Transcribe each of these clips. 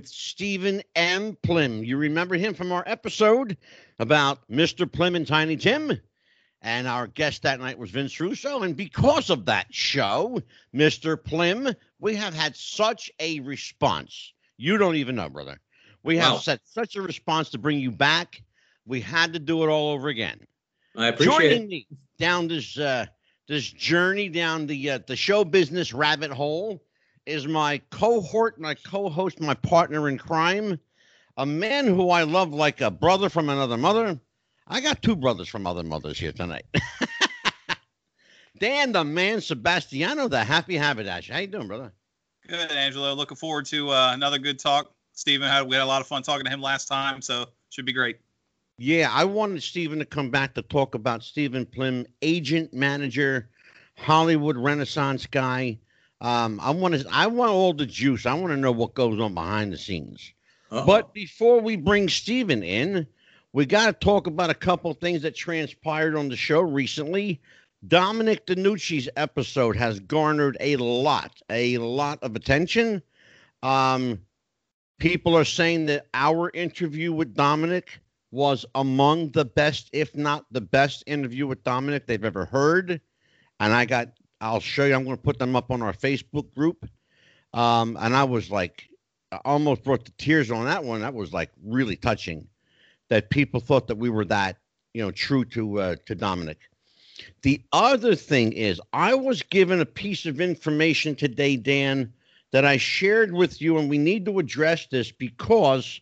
with Stephen M. Plym. You remember him from our episode about Mr. Plym and Tiny Tim? And our guest that night was Vince Russo. And because of that show, Mr. Plym, we have had such a response. You don't even know, brother. We have Wow. set such a response to bring you back. We had to do it all over again. I appreciate Joining it. me down this uh, this journey down the uh, the show business rabbit hole is my cohort, my co-host, my partner in crime, a man who I love like a brother from another mother. I got two brothers from other mothers here tonight. Dan, the man, Sebastiano, the happy haberdasher. How you doing, brother? Good, Angelo. Looking forward to uh, another good talk. Stephen had we had a lot of fun talking to him last time, so should be great. Yeah, I wanted Stephen to come back to talk about Stephen Plym, agent, manager, Hollywood Renaissance guy. Um, I want to, I want all the juice. I want to know what goes on behind the scenes. Uh-oh. But before we bring Stephen in, we got to talk about a couple things that transpired on the show recently. Dominic DeNucci's episode has garnered a lot, a lot of attention. Um, people are saying that our interview with Dominic was among the best, if not the best interview with Dominic they've ever heard. And I got, I'll show you, I'm going to put them up on our Facebook group. Um, and I was like, I almost brought the tears on that one. That was like really touching that people thought that we were that, you know, true to uh, to Dominic. The other thing is, I was given a piece of information today, Dan, that I shared with you, and we need to address this because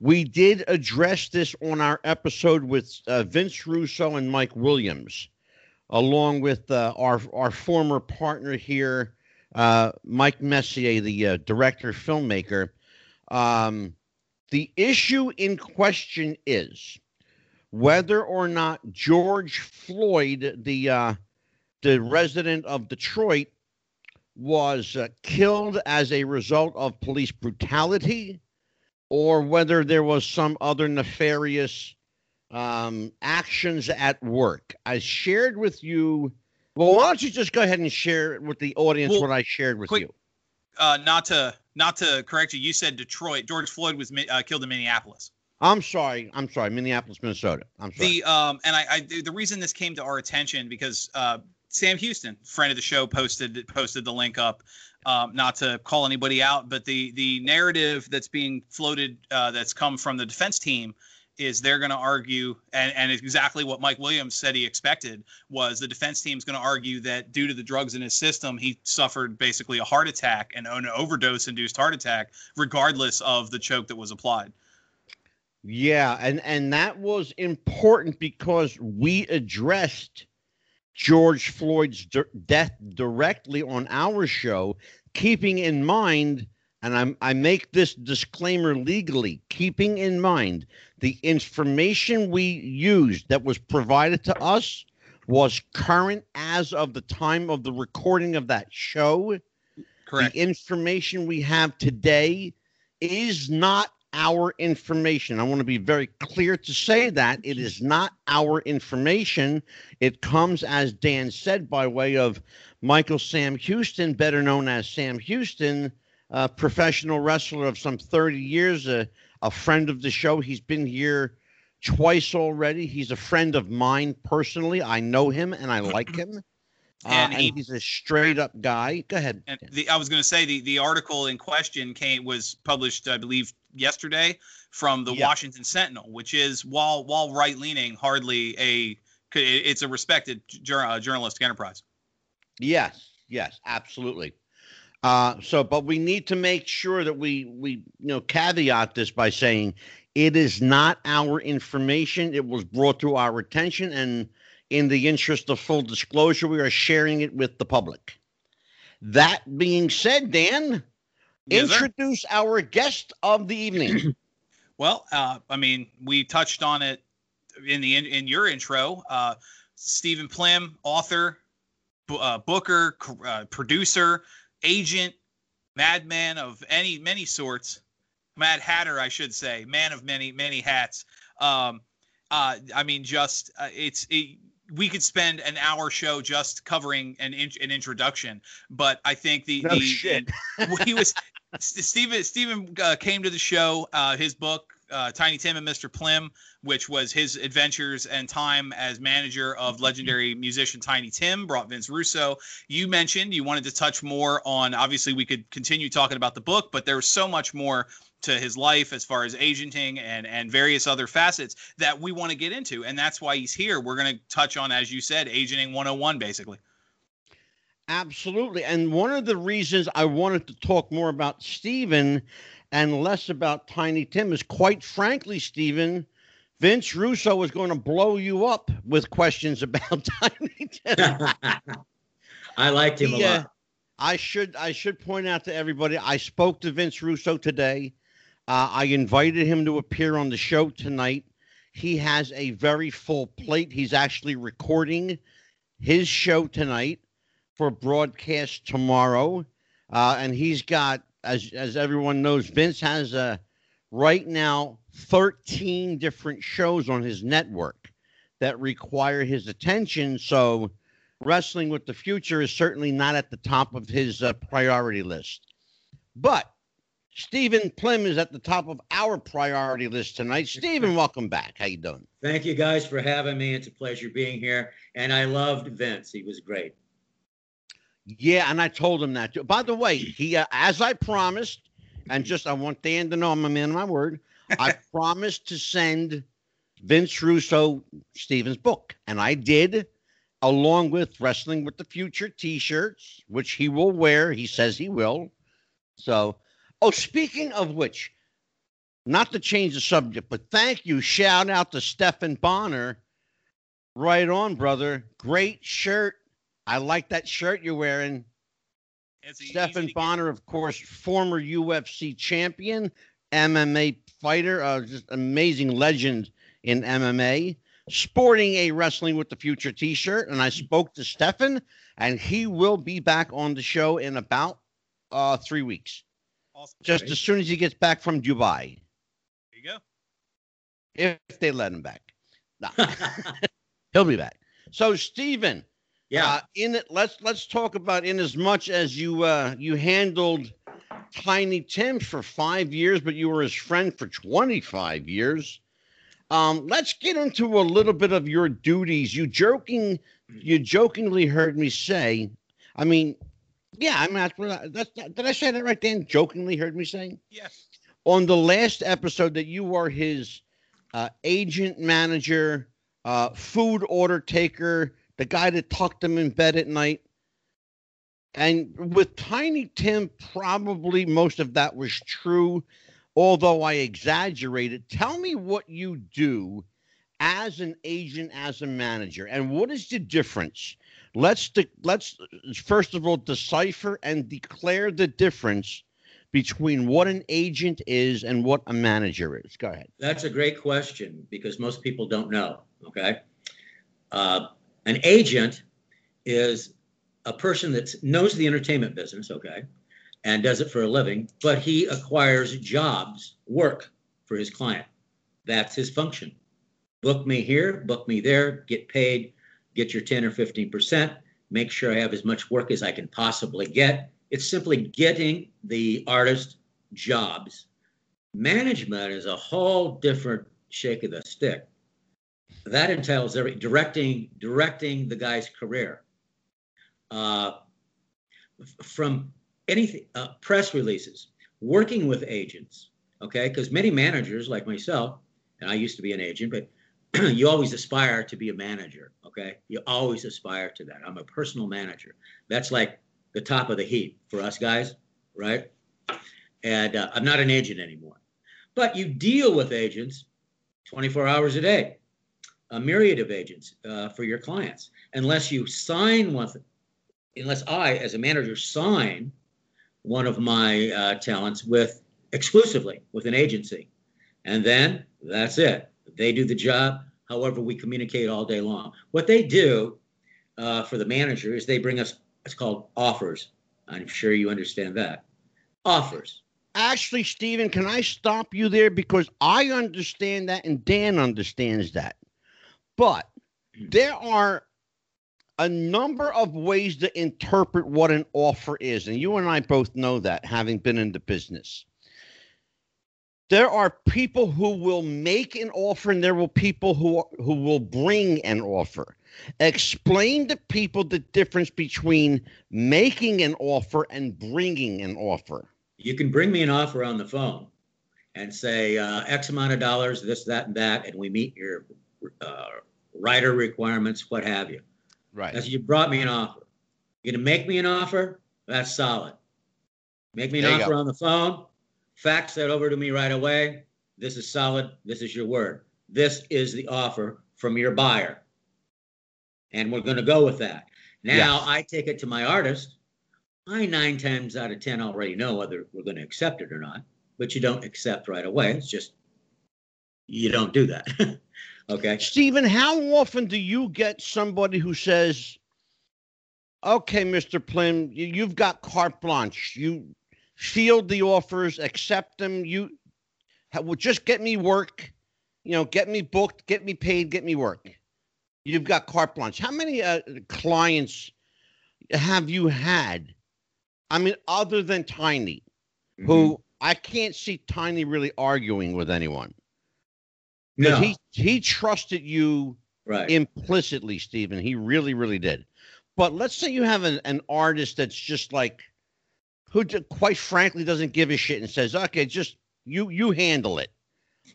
we did address this on our episode with uh, Vince Russo and Mike Williams, along with uh, our our former partner here, uh, Mike Messier, the uh, director filmmaker. Um, the issue in question is whether or not George Floyd, the uh, the resident of Detroit, was uh, killed as a result of police brutality, or whether there was some other nefarious um, actions at work. I shared with you. Well, why don't you just go ahead and share with the audience Well, what I shared with quick- you? Uh, not to not to correct you, you said Detroit. George Floyd was uh, killed in Minneapolis. I'm sorry. I'm sorry. Minneapolis, Minnesota. I'm sorry. The um and I, I the reason this came to our attention because uh Sam Houston, friend of the show, posted posted the link up. Um, not to call anybody out, but the the narrative that's being floated uh, that's come from the defense team is they're going to argue, and and exactly what Mike Williams said he expected was the defense team's going to argue that due to the drugs in his system, he suffered basically a heart attack and an overdose induced heart attack, regardless of the choke that was applied. Yeah, and and that was important because we addressed George Floyd's di- death directly on our show, keeping in mind, and I'm, I make this disclaimer legally, keeping in mind the information we used that was provided to us was current as of the time of the recording of that show. Correct. The information we have today is not our information. I want to be very clear to say that it is not our information. It comes, as Dan said, by way of Michael Sam Houston, better known as Sam Houston, a professional wrestler of some 30 years, a, a friend of the show. He's been here twice already. He's a friend of mine personally. I know him and I like him. Uh, And and he- he's a straight up guy. Go ahead. And the, I was going to say the, the article in question came was published, I believe, yesterday from the Yeah. Washington Sentinel, which is while while right leaning, hardly a it's a respected jour- uh, journalistic enterprise. Yes, yes, absolutely. Uh, so, but we need to make sure that we we you know caveat this by saying it is not our information. It was brought to our attention, and in the interest of full disclosure, we are sharing it with the public. That being said, Dan, Yes, sir. introduce our guest of the evening. Well, uh, I mean, we touched on it in the in, in your intro. Uh, Stephen Plym, author, b- uh, booker, c- uh, producer, agent, madman of any many sorts, Mad Hatter, I should say, man of many many hats. Um, uh, I mean, just uh, it's it, we could spend an hour show just covering an in, an introduction, but I think the No the, shit. he was Stephen Stephen uh, came to the show. Uh, his book uh, Tiny Tim and Mr. Plym, which was his adventures and time as manager of legendary musician Tiny Tim, brought Vince Russo. You mentioned you wanted to touch more on. Obviously, we could continue talking about the book, but there was so much more to his life as far as agenting and and various other facets that we want to get into and that's why he's here we're going to touch on as you said agenting 101 basically Absolutely. And one of the reasons I wanted to talk more about Stephen and less about Tiny Tim is quite frankly, Stephen, Vince Russo was going to blow you up with questions about Tiny Tim. I liked him a He, uh, lot. I should I should point out to everybody I spoke to Vince Russo today. Uh, I invited him to appear on the show tonight. He has a very full plate. He's actually recording his show tonight for broadcast tomorrow, uh, and he's got as as everyone knows, Vince has uh, right now thirteen different shows on his network that require his attention. So wrestling with the future is certainly not at the top of his uh, priority list. But Stephen Plym is at the top of our priority list tonight. Stephen, welcome back. How you doing? Thank you guys for having me. It's a pleasure being here. And I loved Vince. He was great. Yeah, and I told him that. Too. By the way, he, uh, as I promised, and just I want Dan to know I'm a man of my word. I promised to send Vince Russo Stephen's book, and I did, along with Wrestling with the Future T-shirts, which he will wear. He says he will. So, oh, speaking of which, not to change the subject, but thank you. Shout out to Stephan Bonnar. Right on, brother. Great shirt. I like that shirt you're wearing. Stephan Bonnar, of course, former UFC champion, MMA fighter, uh, just amazing legend in MMA, sporting a Wrestling with the Future t shirt. And I spoke to Stephan, and he will be back on the show in about uh, three weeks, awesome. just Great. as soon as he gets back from Dubai, there you go if they let him back. Nah. he'll be back. So, Stephen, yeah. Uh, in it, let's let's talk about in as much as you uh, you handled Tiny Tim for five years, but you were his friend for twenty five years. Um, let's get into a little bit of your duties. You joking, you jokingly heard me say. I mean, yeah, I mean that's what I, that's did I say that right? Dan jokingly heard me saying Yes. on the last episode that you are his uh, agent manager, uh, food order taker, the guy that tucked him in bed at night. And with Tiny Tim, probably most of that was true, although I exaggerated. Tell me what you do as an agent, as a manager, and what is the difference? Let's de- let's first of all decipher and declare the difference between what an agent is and what a manager is. Go ahead. That's a great question because most people don't know. Okay. Uh, an agent is a person that knows the entertainment business, okay, and does it for a living, but he acquires jobs, work for his client. That's his function. Book me here, book me there, get paid, get your 10 or 15%, make sure I have as much work as I can possibly get. It's simply getting the artist jobs. Management is a whole different shake of the stick. That entails every directing directing the guy's career. Uh, from anything uh, press releases, working with agents, okay? Because many managers like myself, and I used to be an agent, but you always aspire to be a manager, okay? You always aspire to that. I'm a personal manager. That's like the top of the heap for us guys, right? And uh, I'm not an agent anymore. But you deal with agents 24 hours a day, a myriad of agents uh, for your clients. Unless you sign one, unless I, as a manager, sign one of my uh, talents with exclusively with an agency, and then that's it. They do the job. However, we communicate all day long. What they do uh, for the manager is they bring us it's called offers. I'm sure you understand that. Offers. Actually, Stephen, can I stop you there because I understand that and Dan understands that. But there are a number of ways to interpret what an offer is, and you and I both know that, having been in the business. There are people who will make an offer, and there will people who who will bring an offer. Explain to people the difference between making an offer and bringing an offer. You can bring me an offer on the phone and say uh, X amount of dollars, this, that, and that, and we meet your uh, rider requirements, what have you. Right. That's you brought me an offer. You're gonna make me an offer. That's solid. Make me an There offer on the phone. Fax that over to me right away. This is solid. This is your word. This is the offer from your buyer, and we're gonna go with that. Now Yes. I take it to my artist. I nine times out of ten already know whether we're going to accept it or not, but you don't accept right away. It's just you don't do that. okay. Stephen, how often do you get somebody who says, "Okay, Mister Plym, you, you've got carte blanche. You field the offers, accept them. You well, just get me work. You know, get me booked, get me paid, get me work. You've got carte blanche. How many uh, clients have you had? I mean, other than Tiny, who I can't see Tiny really arguing with anyone. No, he he trusted you right. implicitly, Stephen. He really, really did. But let's say you have an, an artist that's just like, who quite frankly doesn't give a shit and says, "Okay, just you you handle it.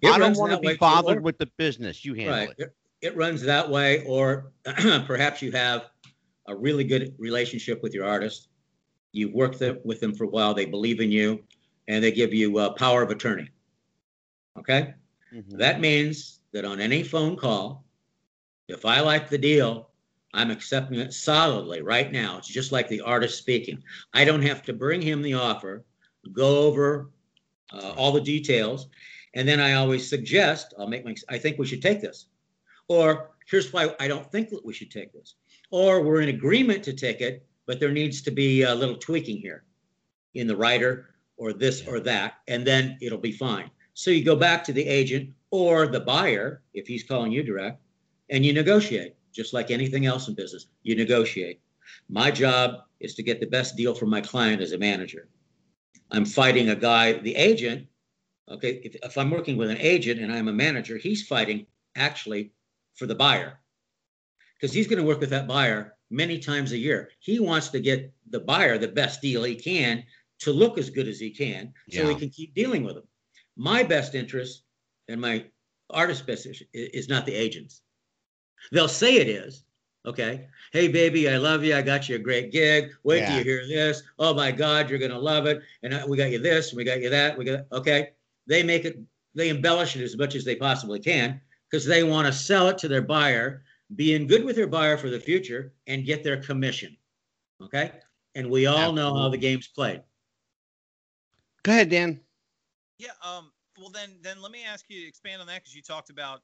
It I don't want to be bothered or- with the business. You handle right. it." It, it runs that way, or perhaps you have a really good relationship with your artist. You've worked th- with them for a while. They believe in you, and they give you uh, power of attorney. Okay. Mhm. That means that on any phone call, if I like the deal, I'm accepting it solidly right now. It's just like the artist speaking. I don't have to bring him the offer, go over uh, all the details, and then I always suggest, I'll make my, I think we should take this. Or here's why I don't think that we should take this. Or we're in agreement to take it, but there needs to be a little tweaking here in the writer or this or that, and then it'll be fine. So you go back to the agent or the buyer, if he's calling you direct, and you negotiate, just like anything else in business. You negotiate. My job is to get the best deal for my client as a manager. I'm fighting a guy, the agent. Okay, if, if I'm working with an agent and I'm a manager, he's fighting actually for the buyer because he's going to work with that buyer many times a year. He wants to get the buyer the best deal he can to look as good as he can so he can keep dealing with them. My best interest and my artist's best interest is not the agent's. They'll say it is. Okay. Hey, baby, I love you. I got you a great gig. Wait till you hear this. Oh my God, you're gonna love it. And we got you this, and we got you that. We got okay. They make it. They embellish it as much as they possibly can because they want to sell it to their buyer, be in good with their buyer for the future, and get their commission. Okay. And we all know how the game's played. Go ahead, Dan. Yeah. Um. Well, then, then let me ask you to expand on that because you talked about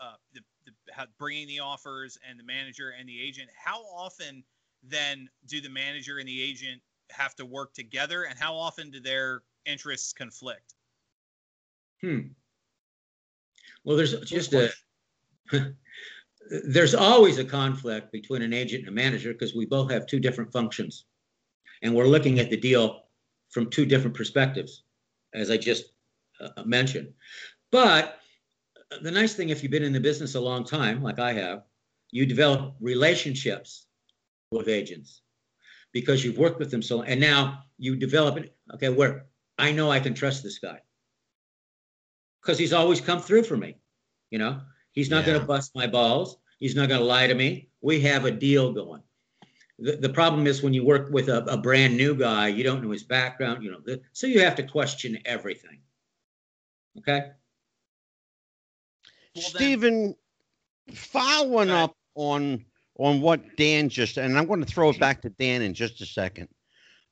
uh, the, the how, bringing the offers and the manager and the agent. How often then do the manager and the agent have to work together, and how often do their interests conflict? Hmm. Well, there's just a there's always a conflict between an agent and a manager because we both have two different functions, and we're looking at the deal from two different perspectives, as I just uh, mentioned. But the nice thing, if you've been in the business a long time, like I have, you develop relationships with agents because you've worked with them so, long. and now you develop it. Okay, where I know I can trust this guy because he's always come through for me. You know, he's not going to bust my balls. He's not going to lie to me. We have a deal going. The, the problem is when you work with a, a brand new guy, you don't know his background, you know, the, so you have to question everything. Okay. Well, then- Stephen, following up on on what Dan just and I'm going to throw it back to Dan in just a second.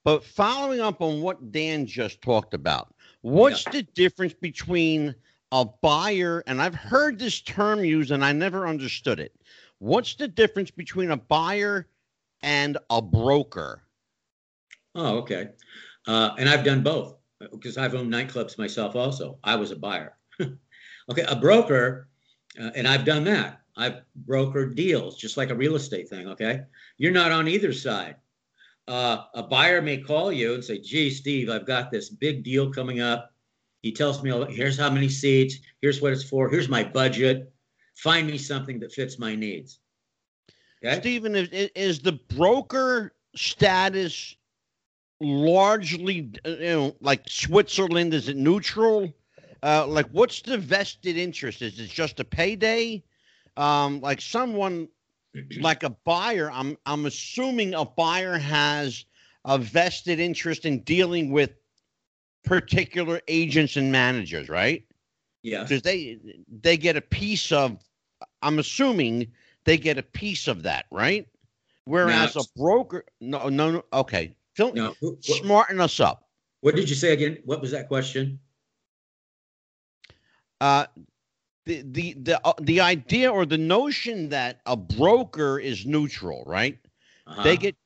But following up on what Dan just talked about, what's the difference between a buyer and I've heard this term used and I never understood it. What's the difference between a buyer and a broker? Oh, okay. Uh, and I've done both because I've owned nightclubs myself also. I was a buyer. okay, a broker, uh, and I've done that. I've brokered deals, just like a real estate thing. Okay, you're not on either side. Uh, a buyer may call you and say, "Gee, Steve, I've got this big deal coming up. He tells me, here's how many seats, here's what it's for, here's my budget. Find me something that fits my needs." Okay? Stephen, is, is the broker status largely, uh, you know, like Switzerland? Is it neutral? Uh, like, what's the vested interest? Is it just a payday? Um, like someone, like a buyer, I'm I'm assuming a buyer has a vested interest in dealing with particular agents and managers, right? Yeah. Because they they get a piece of. I'm assuming they get a piece of that, right? Whereas a broker, no, no, no. Okay, Phil, no. smarten us up. What did you say again? What was that question? Uh, the the the uh, the idea or the notion that a broker is neutral, right? Uh-huh. They get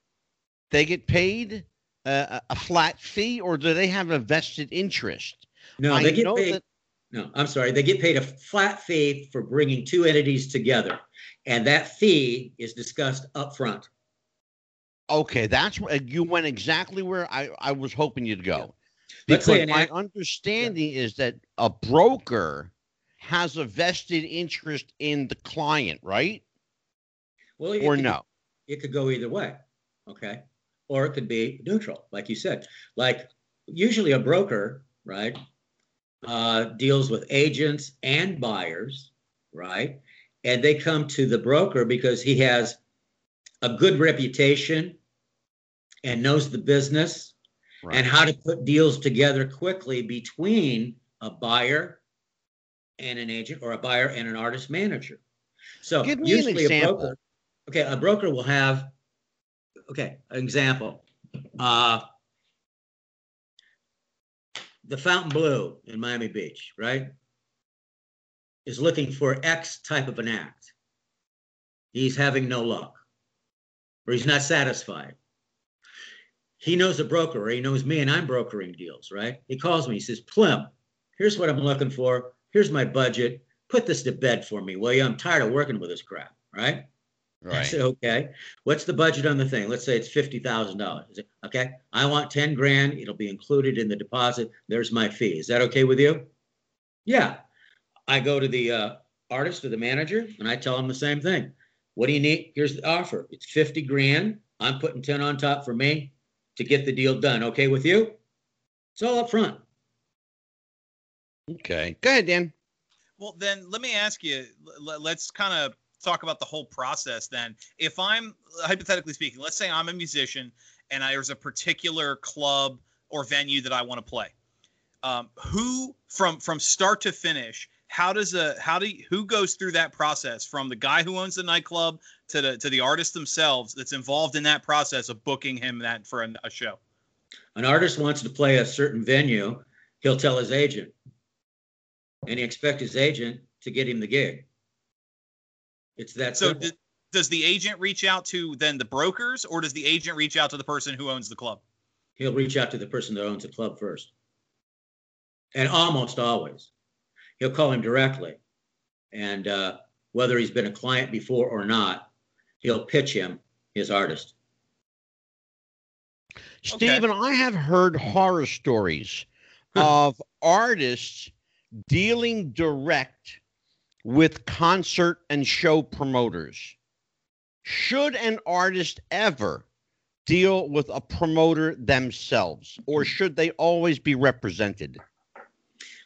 they get paid uh, a flat fee, or do they have a vested interest? No, I they get paid. That, no, I'm sorry. They get paid a flat fee for bringing two entities together, and that fee is discussed up front. Okay, that's you went exactly where I, I was hoping you'd go. Yeah. Because my understanding yeah. is that a broker has a vested interest in the client, right? Well, or no? it could go either way. Okay. Or it could be neutral, like you said. Like usually a broker, right, uh, deals with agents and buyers, right? And they come to the broker because he has a good reputation and knows the business right. and how to put deals together quickly between a buyer and an agent or a buyer and an artist manager. So Give me usually an example. a broker, okay, a broker will have, okay, an example. Uh, the Fontainebleau in Miami Beach, right, is looking for X type of an act. He's having no luck, or he's not satisfied. He knows a broker, or he knows me, and I'm brokering deals, right? He calls me, he says, Plym, here's what I'm looking for here's my budget. Put this to bed for me, will you? I'm tired of working with this crap, right? Right. I said, okay. What's the budget on the thing? Let's say it's fifty thousand dollars. Okay. I want ten grand. It'll be included in the deposit. There's my fee. Is that okay with you? Yeah. I go to the uh, artist or the manager and I tell them the same thing. What do you need? Here's the offer. It's fifty grand. I'm putting ten on top for me to get the deal done. Okay with you? It's all up front. Okay. Go ahead, Dan. Well, then let me ask you. Let's kind of talk about the whole process. Then, if I'm hypothetically speaking, let's say I'm a musician and I, there's a particular club or venue that I want to play. Um, who from from start to finish? How does a how do you, who goes through that process from the guy who owns the nightclub to the to the artist themselves that's involved in that process of booking him that for a, a show? An artist wants to play a certain venue, he'll tell his agent, and he expect his agent to get him the gig. It's that so. Does the agent reach out to then the brokers, or does the agent reach out to the person who owns the club? He'll reach out to the person that owns the club first, and almost always, he'll call him directly, and uh, whether he's been a client before or not, he'll pitch him his artist. Stephen, okay. I have heard horror stories of artists dealing direct with concert and show promoters. Should an artist ever deal with a promoter themselves, or should they always be represented?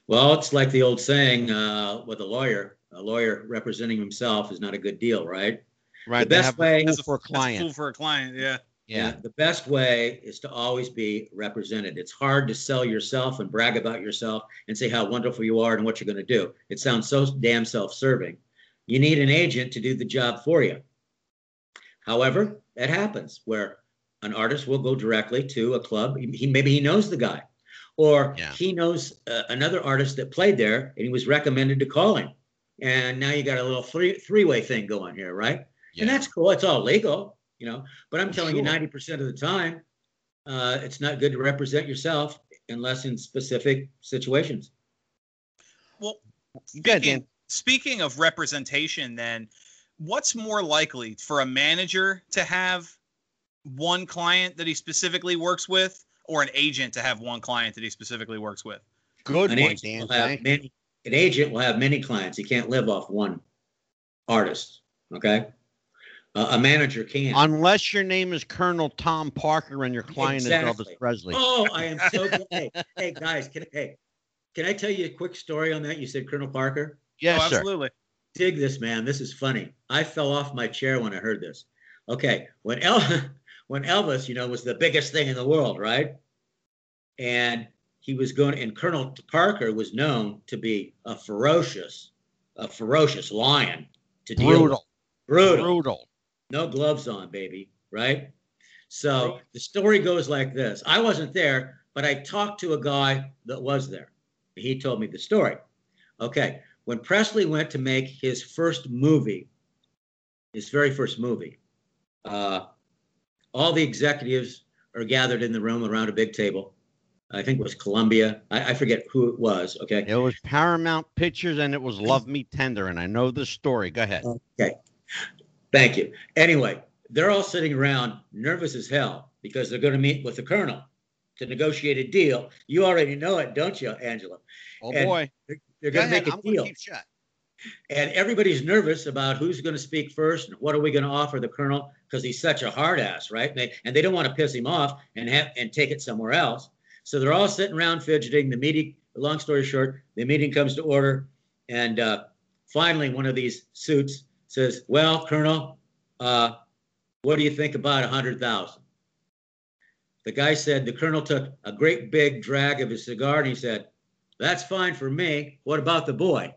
Well, it's like the old saying uh, with a lawyer: a lawyer representing himself is not a good deal, right? Right. The best way for a client. for a client, yeah. Yeah. The best way is to always be represented. It's hard to sell yourself and brag about yourself and say how wonderful you are and what you're going to do. It sounds so damn self serving. You need an agent to do the job for you. However, that happens where an artist will go directly to a club. He, maybe he knows the guy, or yeah. he knows uh, another artist that played there and he was recommended to call him. And now you got a little three three way thing going here, right? Yeah. And that's cool. It's all legal you know. But I'm telling sure. you, 90% of the time, uh, it's not good to represent yourself unless in specific situations. Well, speaking, speaking of representation, then what's more likely for a manager to have one client that he specifically works with, or an agent to have one client that he specifically works with? Good An one, agent, Dan. will have many, an agent will have many clients. He can't live off one artist. Okay. Uh, a manager can. Unless your name is Colonel Tom Parker and your client is Elvis Presley. Oh, I am so glad. hey, hey, guys, can hey, can I tell you a quick story on that? You said Colonel Parker. yes, oh, sir. absolutely. Dig this, man. This is funny. I fell off my chair when I heard this. Okay, when El when Elvis, you know, was the biggest thing in the world, right? And he was going, and Colonel Parker was known to be a ferocious, a ferocious lion to deal with. Brutal. Brutal. No gloves on, baby, right? So Right. the story goes like this. I wasn't there, but I talked to a guy that was there. He told me the story. Okay, when Presley went to make his first movie, his very first movie, uh, all the executives are gathered in the room around a big table. I think it was Columbia. I, I forget who it was. Okay. It was Paramount Pictures and it was Love Me Tender. And I know the story. Go ahead. Okay. Thank you. Anyway, they're all sitting around nervous as hell because they're going to meet with the colonel to negotiate a deal. You already know it, don't you, Angela? Oh, and boy. They're Go going to make a I'm deal. to keep shut. And everybody's nervous about who's going to speak first and what are we going to offer the colonel because he's such a hard ass, right? And they, and they don't want to piss him off and have and take it somewhere else. So they're all sitting around fidgeting. The meeting, long story short, the meeting comes to order, and uh, finally one of these suits says, "Well, Colonel, uh, what do you think about a hundred thousand? The guy said the colonel took a great big drag of his cigar and he said, "That's fine for me. What about the boy?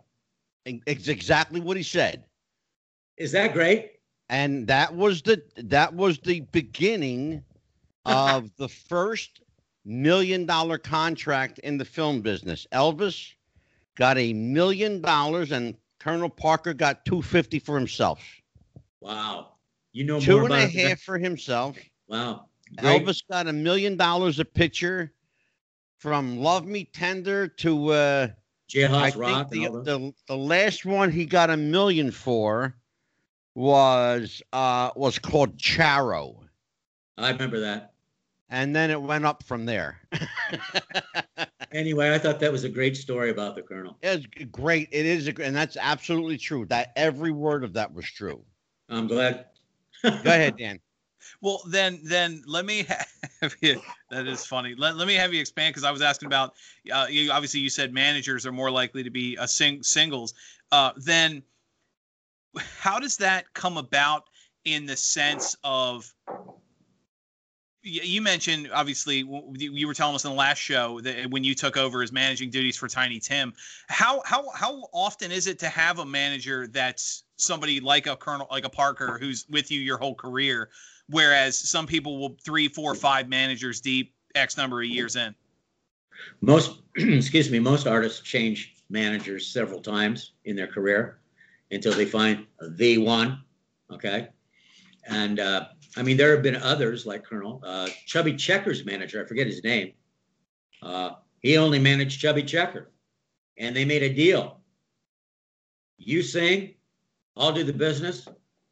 It's exactly what he said. Is that great?" and that was the that was the beginning of the first million dollar contract in the film business. Elvis got a million dollars, and Colonel Parker got two fifty for himself. Wow. You know Two and a half for himself. Wow. Great. Elvis got a million dollars a picture from Love Me Tender to uh I Jailhouse think Rock the, and all that. the the last one he got a million for was uh was called Charro. I remember that. and then it went up from there. Anyway, I thought that was a great story about the colonel. it's great. It is, a, and that's absolutely true. That every word of that was true. I'm glad. Go ahead, Dan. Well, then, then let me have you. That is funny. Let, let me have you expand because I was asking about. Uh, you obviously you said managers are more likely to be a sing, singles. Uh, then, how does that come about in the sense of? You mentioned obviously you were telling us in the last show that when you took over as managing duties for Tiny Tim, how how how often is it to have a manager that's somebody like a Colonel like a Parker who's with you your whole career? whereas some people will three, four, five managers deep, X number of years in. Most, excuse me, most artists change managers several times in their career until they find the one. Okay. And uh, I mean, there have been others like Colonel uh, Chubby Checker's manager. I forget his name. Uh, he only managed Chubby Checker, and they made a deal. You sing, I'll do the business,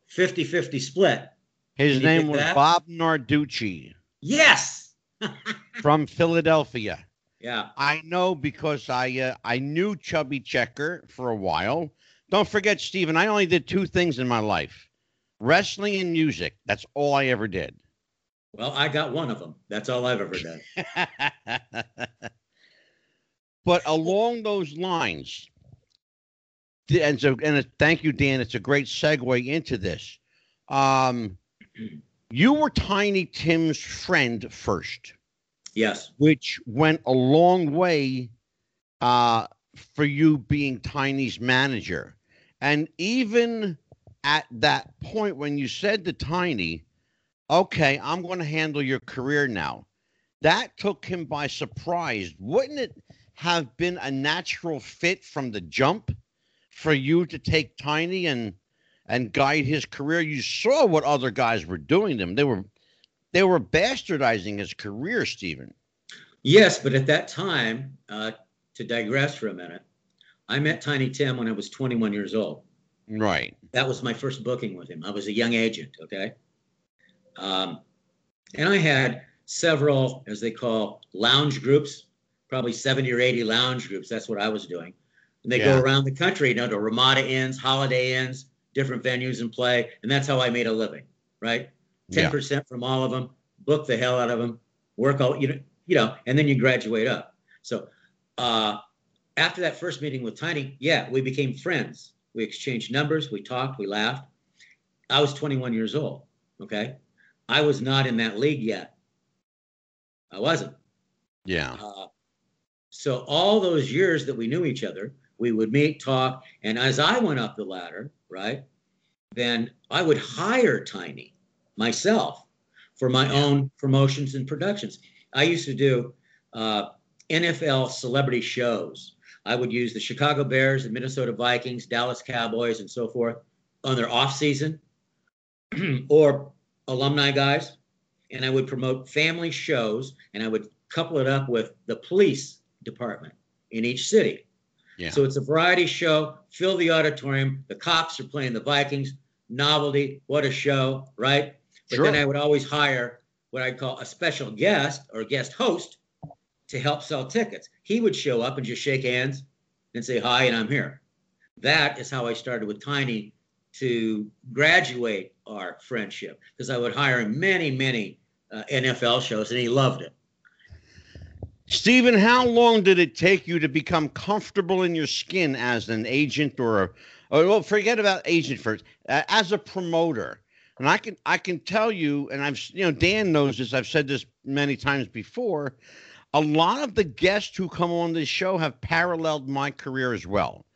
50 50 split. His name was that? Bob Narducci Yes. from Philadelphia. yeah. I know because I uh, I knew Chubby Checker for a while. Don't forget, Stephen. I only did two things in my life: wrestling and music. That's all I ever did. Well, I got one of them. That's all I've ever done. but along those lines, and so and thank you, Dan. It's a great segue into this. Um, you were Tiny Tim's friend first, Yes. which went a long way uh, for you being Tiny's manager. And even at that point, when you said to Tiny, okay, I'm going to handle your career now, that took him by surprise. Wouldn't it have been a natural fit from the jump for you to take Tiny and and guide his career? You saw what other guys were doing to him. They were they were bastardizing his career, Stephen. Yes, but at that time, uh, to digress for a minute, I met Tiny Tim when I was 21 years old. Right. That was my first booking with him. I was a young agent, okay? Um, and I had several, as they call, lounge groups, probably 70 or 80 lounge groups. That's what I was doing. And they Yeah. go around the country, you know, to Ramada Inns, Holiday Inns, different venues and play. And that's how I made a living, right? 10% from all of them, book the hell out of them, work all, you know, you know, and then you graduate up. So uh, after that first meeting with Tiny, yeah, we became friends. We exchanged numbers, we talked, we laughed. I was 21 years old. Okay. I was not in that league yet. I wasn't. Yeah. Uh, so all those years that we knew each other, we would meet, talk, and as I went up the ladder, right, then I would hire Tiny myself for my own promotions and productions. I used to do uh, NFL celebrity shows. I would use the Chicago Bears, the Minnesota Vikings, Dallas Cowboys, and so forth on their off season, or alumni guys, and I would promote family shows, and I would couple it up with the police department in each city. Yeah. So it's a variety show. Fill the auditorium. The cops are playing the Vikings. Novelty. What a show, right? But Sure. then I would always hire what I'd call a special guest or guest host to help sell tickets. He would show up and just shake hands and say hi, and I'm here. That is how I started with Tiny to graduate our friendship because I would hire him many, many uh, NFL shows, and he loved it. Stephen, how long did it take you to become comfortable in your skin as an agent or a, or well, forget about agent first, uh, as a promoter? And I can I can tell you, and I've you know Dan knows this. I've said this many times before. A lot of the guests who come on this show have paralleled my career as well,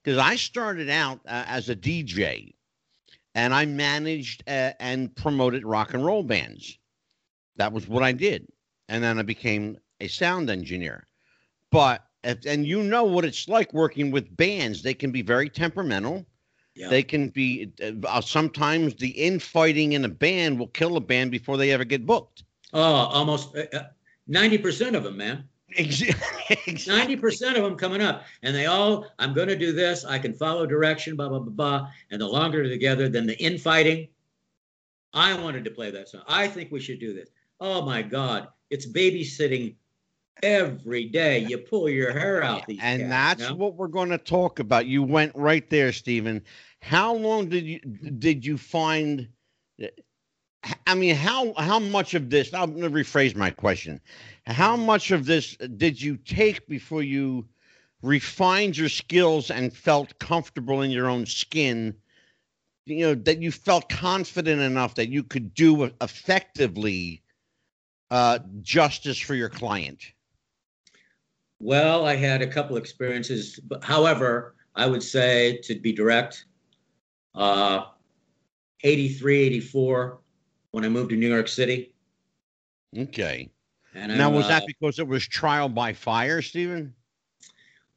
because I started out uh, as a DJ, and I managed uh, and promoted rock and roll bands. That was what I did, and then I became a sound engineer. But if, and you know what it's like working with bands. They can be very temperamental. Yeah. They can be uh, sometimes the infighting in a band will kill a band before they ever get booked. oh, almost uh, uh, 90% of them, man. Exactly. 90% of them coming up. And they all, I'm going to do this. I can follow direction, blah, blah, blah, blah. And the longer they're together, then the infighting. I wanted to play that song. I think we should do this. Oh my God. It's babysitting every day. You pull your hair out. These and cats, that's you know? what we're going to talk about. You went right there, Stephen. How long did you did you find? I mean, how how much of this? I'm going to rephrase my question. How much of this did you take before you refined your skills and felt comfortable in your own skin? You know that you felt confident enough that you could do effectively uh, justice for your client. Well, I had a couple experiences, but however, I would say to be direct, uh, 83, 84, when I moved to New York City. Okay. And Now, I'm, was that uh, because it was trial by fire, Stephen?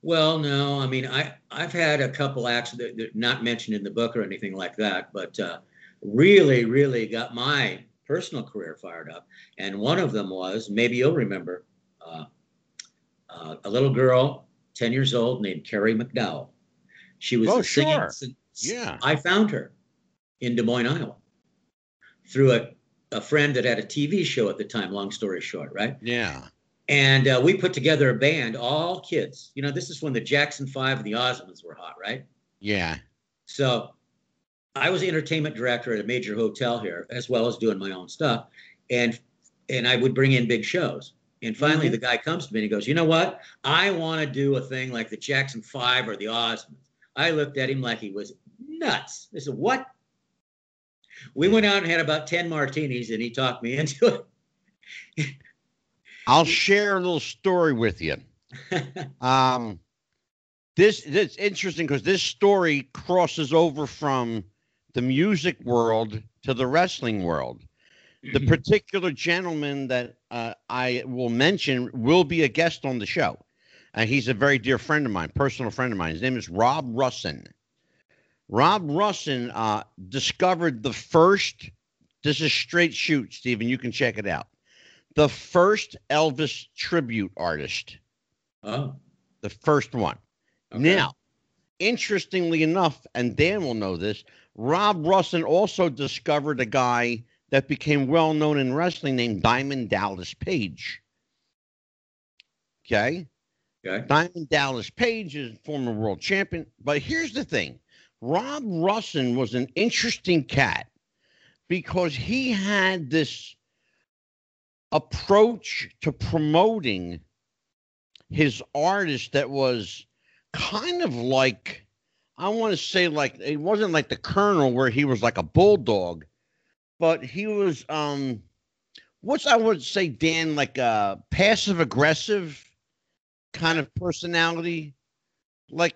Well, no, I mean, I, I've had a couple acts that, not mentioned in the book or anything like that, but uh, really, really got my personal career fired up. And one of them was, maybe you'll remember, uh, uh, a little girl, 10 years old, named Carrie McDowell. She was Oh, singing. sure. Yeah. I found her in Des Moines, Iowa, through a, a friend that had a TV show at the time, long story short, right? Yeah. And uh, we put together a band, all kids. You know, this is when the Jackson Five and the Osmonds were hot, right? Yeah. So I was the entertainment director at a major hotel here, as well as doing my own stuff. And and I would bring in big shows. And finally, Mhm. the guy comes to me and he goes, "You know what? I want to do a thing like the Jackson Five or the Osmonds." I looked at him like he was nuts. I said, "What?" We went out and had about ten martinis, and he talked me into it. I'll share a little story with you. Um, this it's interesting because this story crosses over from the music world to the wrestling world. The particular gentleman that uh, I will mention will be a guest on the show. Uh, he's a very dear friend of mine, personal friend of mine. His name is Rob Russin. Rob Russin uh, discovered the first. This is straight shoot, Stephen. You can check it out. The first Elvis tribute artist, oh, the first one. okay. Now, interestingly enough, and Dan will know this, Rob Russin also discovered a guy that became well known in wrestling named Diamond Dallas Page. Okay. Okay. Diamond Dallas Page is former world champion. But here's the thing Rob Russin was an interesting cat because he had this approach to promoting his artist that was kind of like I want to say like it wasn't like the Colonel where he was like a bulldog, but he was um what's I would say Dan like a passive aggressive kind of personality. Like Like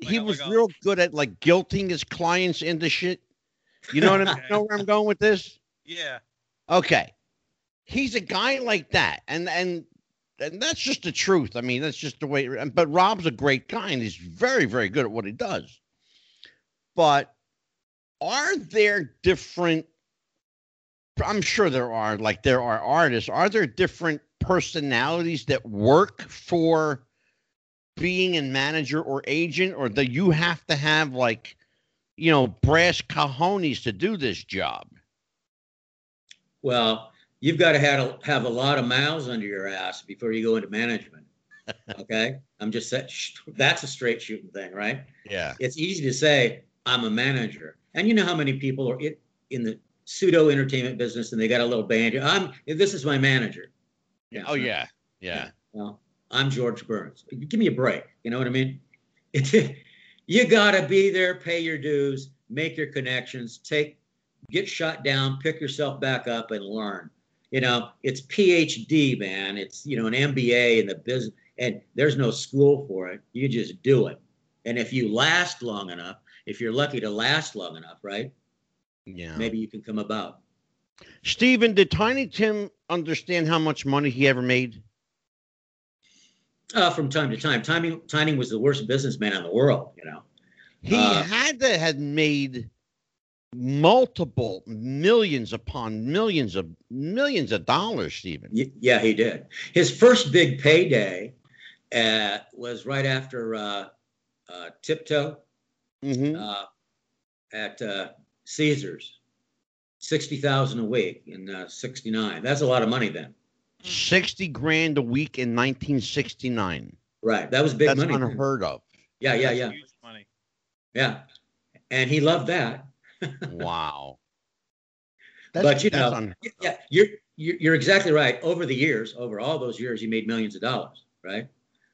he was real oh. good at like guilting his clients into shit. You know what I mean? Okay. know where I'm going with this? Yeah. Okay. He's a guy like that. And and and that's just the truth. I mean, that's just the way but Rob's a great guy and he's very, very good at what he does. But are there different I'm sure there are, like there are artists. Are there different personalities that work for being a manager or agent, or do you have to have like, you know, brass cojones to do this job? Well, you've got to have, a, have a lot of miles under your ass before you go into management. Okay. I'm just saying that's a straight shooting thing, right? Yeah. It's easy to say, I'm a manager. And you know how many people are in, in the pseudo entertainment business and they got a little band. I'm, this is my manager. Yeah. Oh yeah. Yeah. Well, I'm George Burns. Give me a break. You know what I mean? you got to be there, pay your dues, make your connections, take, get shot down, pick yourself back up, and learn. You know, it's PhD, man. It's you know an MBA in the business, and there's no school for it. You just do it. And if you last long enough, if you're lucky to last long enough, right? Yeah. Maybe you can come about. Stephen, did Tiny Tim understand how much money he ever made? Uh, from time to time, Tiny Tiny was the worst businessman in the world. You know. He Uh, had to have made multiple millions upon millions of millions of dollars, Steven. Y- Yeah, he did. His first big payday uh, was right after uh, uh, Tiptoe Mm-hmm. uh, at uh, Caesars, sixty thousand a week in uh, '69. That's a lot of money then. 60 grand a week in 1969. Right, that was big That's money. then. unheard of. Yeah, yeah, That's yeah, Huge money. yeah. And he loved that. Wow. But, you know, unheard. Yeah, you're you're you're exactly right. Over the years, over all those years, he made millions of dollars, right?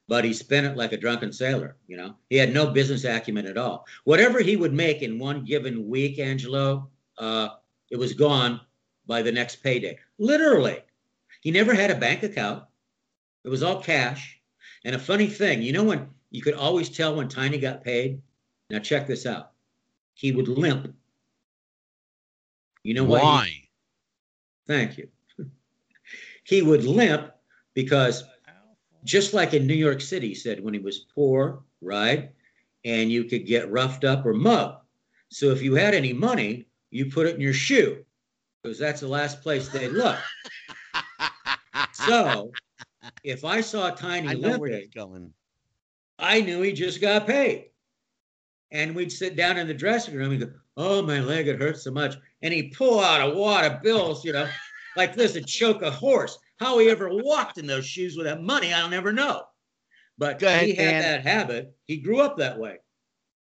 But he spent it like a drunken sailor. You know, he had no business acumen at all. Whatever he would make in one given week, Angelo, uh, it was gone by the next payday. Literally, he never had a bank account. It was all cash. And a funny thing, you know, when you could always tell when Tiny got paid. Now check this out. He would limp. You know he- Why? Thank you. he would limp because just like in New York City, he said when he was poor, right? And you could get roughed up or mugged. So if you had any money, you put it in your shoe because that's the last place they look. So if I saw Tiny I know where limping, he's going. I knew he just got paid. And we'd sit down in the dressing room and go, Oh, my leg, it hurts so much. And he'd pull out a wad of bills, you know, like this and choke a horse. How he ever walked in those shoes with that money, I'll never know. But Go ahead, he had Dan. that habit. He grew up that way.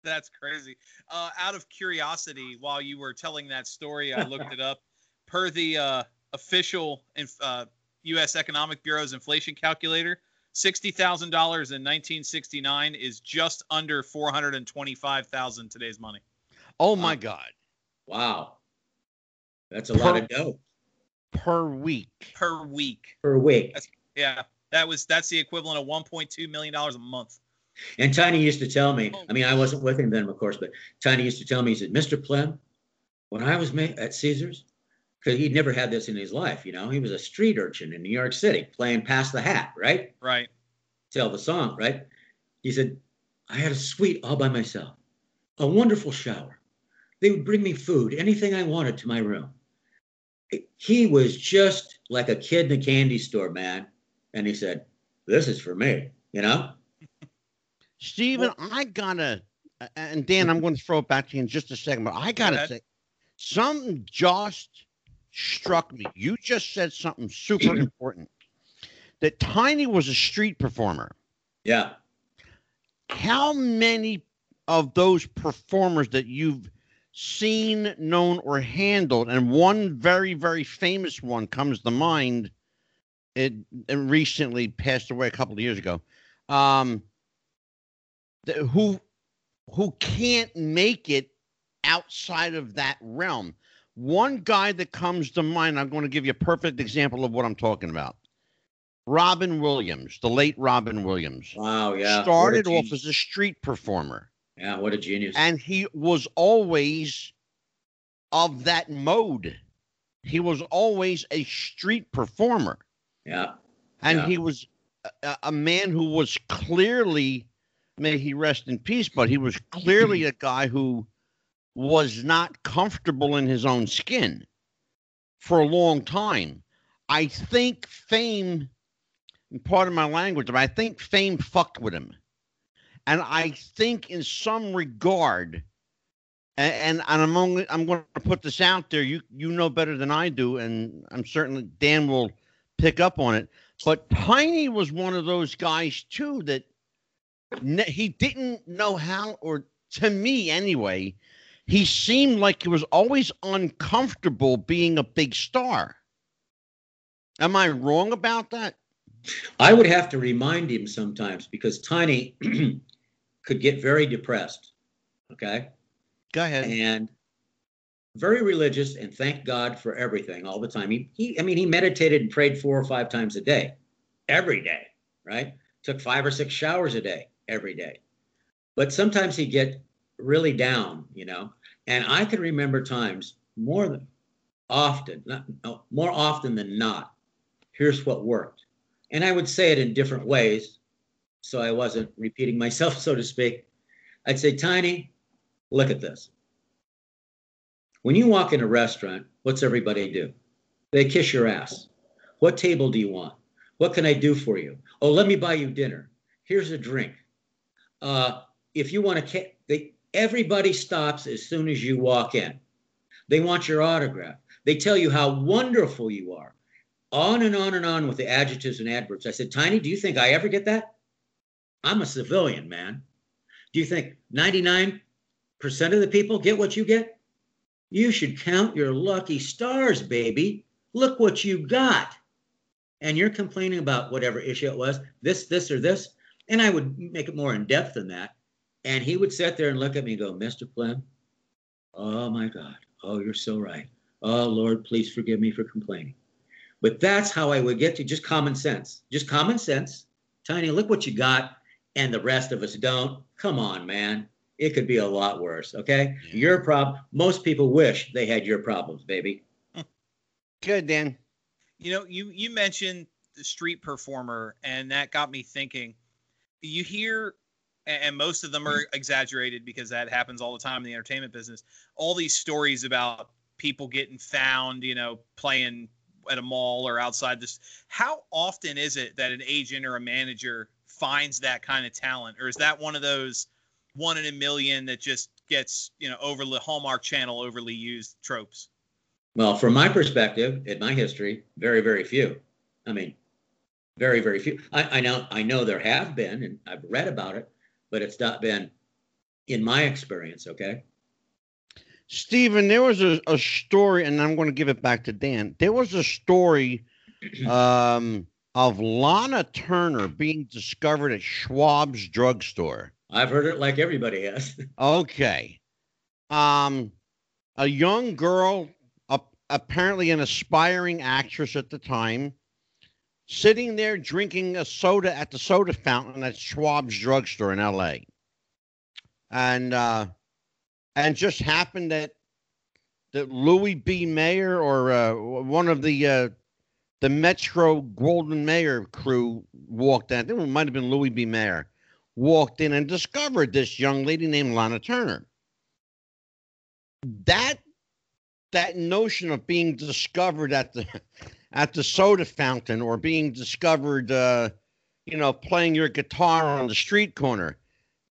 That's crazy. Uh, out of curiosity, while you were telling that story, I looked it up. Per the uh, official inf- uh, U.S. Economic Bureau's inflation calculator, sixty thousand dollars in 1969 is just under four hundred and twenty-five thousand today's money. Oh my God. Wow. That's a lot of dough Per week. per week. per week. Yeah, that was that's the equivalent of 1.2 million dollars a month. And Tiny used to tell me, oh. I mean, I wasn't with him then, of course, but Tiny used to tell me, he said, Mr. Plym, when I was ma- at Caesars, because he'd never had this in his life, you know, he was a street urchin in New York City playing Pass the Hat, right? Right. Tell the song, right? He said, I had a suite all by myself, a wonderful shower. They would bring me food, anything I wanted to my room. He was just like a kid in a candy store, man. And he said, This is for me, you know? Steven, I gotta And Dan, I'm going to throw it back to you in just a second, but I got to ahead. say, something just struck me. You just said something super important that Tiny was a street performer. Yeah. How many of those performers that you've seen, known, or handled, and one very, very famous one comes to mind, it, it recently passed away a couple of years ago, um, th- who who can't make it outside of that realm. One guy that comes to mind, I'm going to give you a perfect example of what I'm talking about. Robin Williams, the late Robin Williams, Wow. Yeah. Started off as a street performer, Yeah. What a genius. and he was always of that mode. He was always a street performer, yeah. and Yeah. he was a, a man who was clearly, may he rest in peace, but he was clearly a guy who was not comfortable in his own skin for a long time. I think fame, part of my language, but I think fame fucked with him. And I think in some regard, and, and I'm only I'm going to put this out there. You you know better than I do, and I'm certainly Dan will pick up on it. But Tiny was one of those guys too that he didn't know how, or to me anyway, he seemed like he was always uncomfortable being a big star. Am I wrong about that? I would have to remind him sometimes because Tiny could get very depressed. Okay. Go ahead. and very religious and thank God for everything all the time. He, he I mean, he meditated and prayed four or five times a day, every day, right? Took five or six showers a day, every day. But sometimes he'd get really down, you know. And I can remember times more than often, not no, more often than not. Here's what worked. And I would say it in different ways. So I wasn't repeating myself, so to speak. I'd say, Tiny, look at this. When you walk in a restaurant, what's everybody do? They kiss your ass. What table do you want? What can I do for you? Oh, let me buy you dinner. Here's a drink. Uh, if you want to, they everybody stops as soon as you walk in. They want your autograph. They tell you how wonderful you are. On and on and on with the adjectives and adverbs. I said, Tiny, do you think I ever get that? I'm a civilian, man. Do you think 99% of the people get what you get? You should count your lucky stars, baby. Look what you got. And you're complaining about whatever issue it was, this, this, or this. And I would make it more in depth than that. And he would sit there and look at me and go, Mr. Flynn, oh my God. Oh, you're so right. Oh, Lord, please forgive me for complaining. But that's how I would get to just common sense. Just common sense. Tiny, look what you got. And the rest of us don't. Come on, man. It could be a lot worse. Okay. Yeah. Your problem. Most people wish they had your problems, baby. Good, Dan. You know, you you mentioned the street performer, and that got me thinking. You hear, and most of them are mm-hmm. exaggerated because that happens all the time in the entertainment business. All these stories about people getting found, you know, playing at a mall or outside this. How often is it that an agent or a manager finds that kind of talent, or is that one of those one in a million that just gets, you know, overly Hallmark Channel overly used tropes? Well, from my perspective, in my history, very, very few. I mean, very, very few. I, I know, I know there have been, and I've read about it, but it's not been in my experience. Okay. Stephen, there was a, a story, and I'm going to give it back to Dan. There was a story um, of Lana Turner being discovered at Schwab's drugstore. I've heard it like everybody has. Okay. Um, a young girl, apparently an aspiring actress at the time, sitting there drinking a soda at the soda fountain at Schwab's drugstore in L.A. And uh, and just happened that that Louis B. Mayer or uh, one of the uh, the Metro Goldwyn Mayer crew walked in. I think it might have been Louis B. Mayer walked in and discovered this young lady named Lana Turner. That that notion of being discovered at the at the soda fountain or being discovered uh, you know playing your guitar on the street corner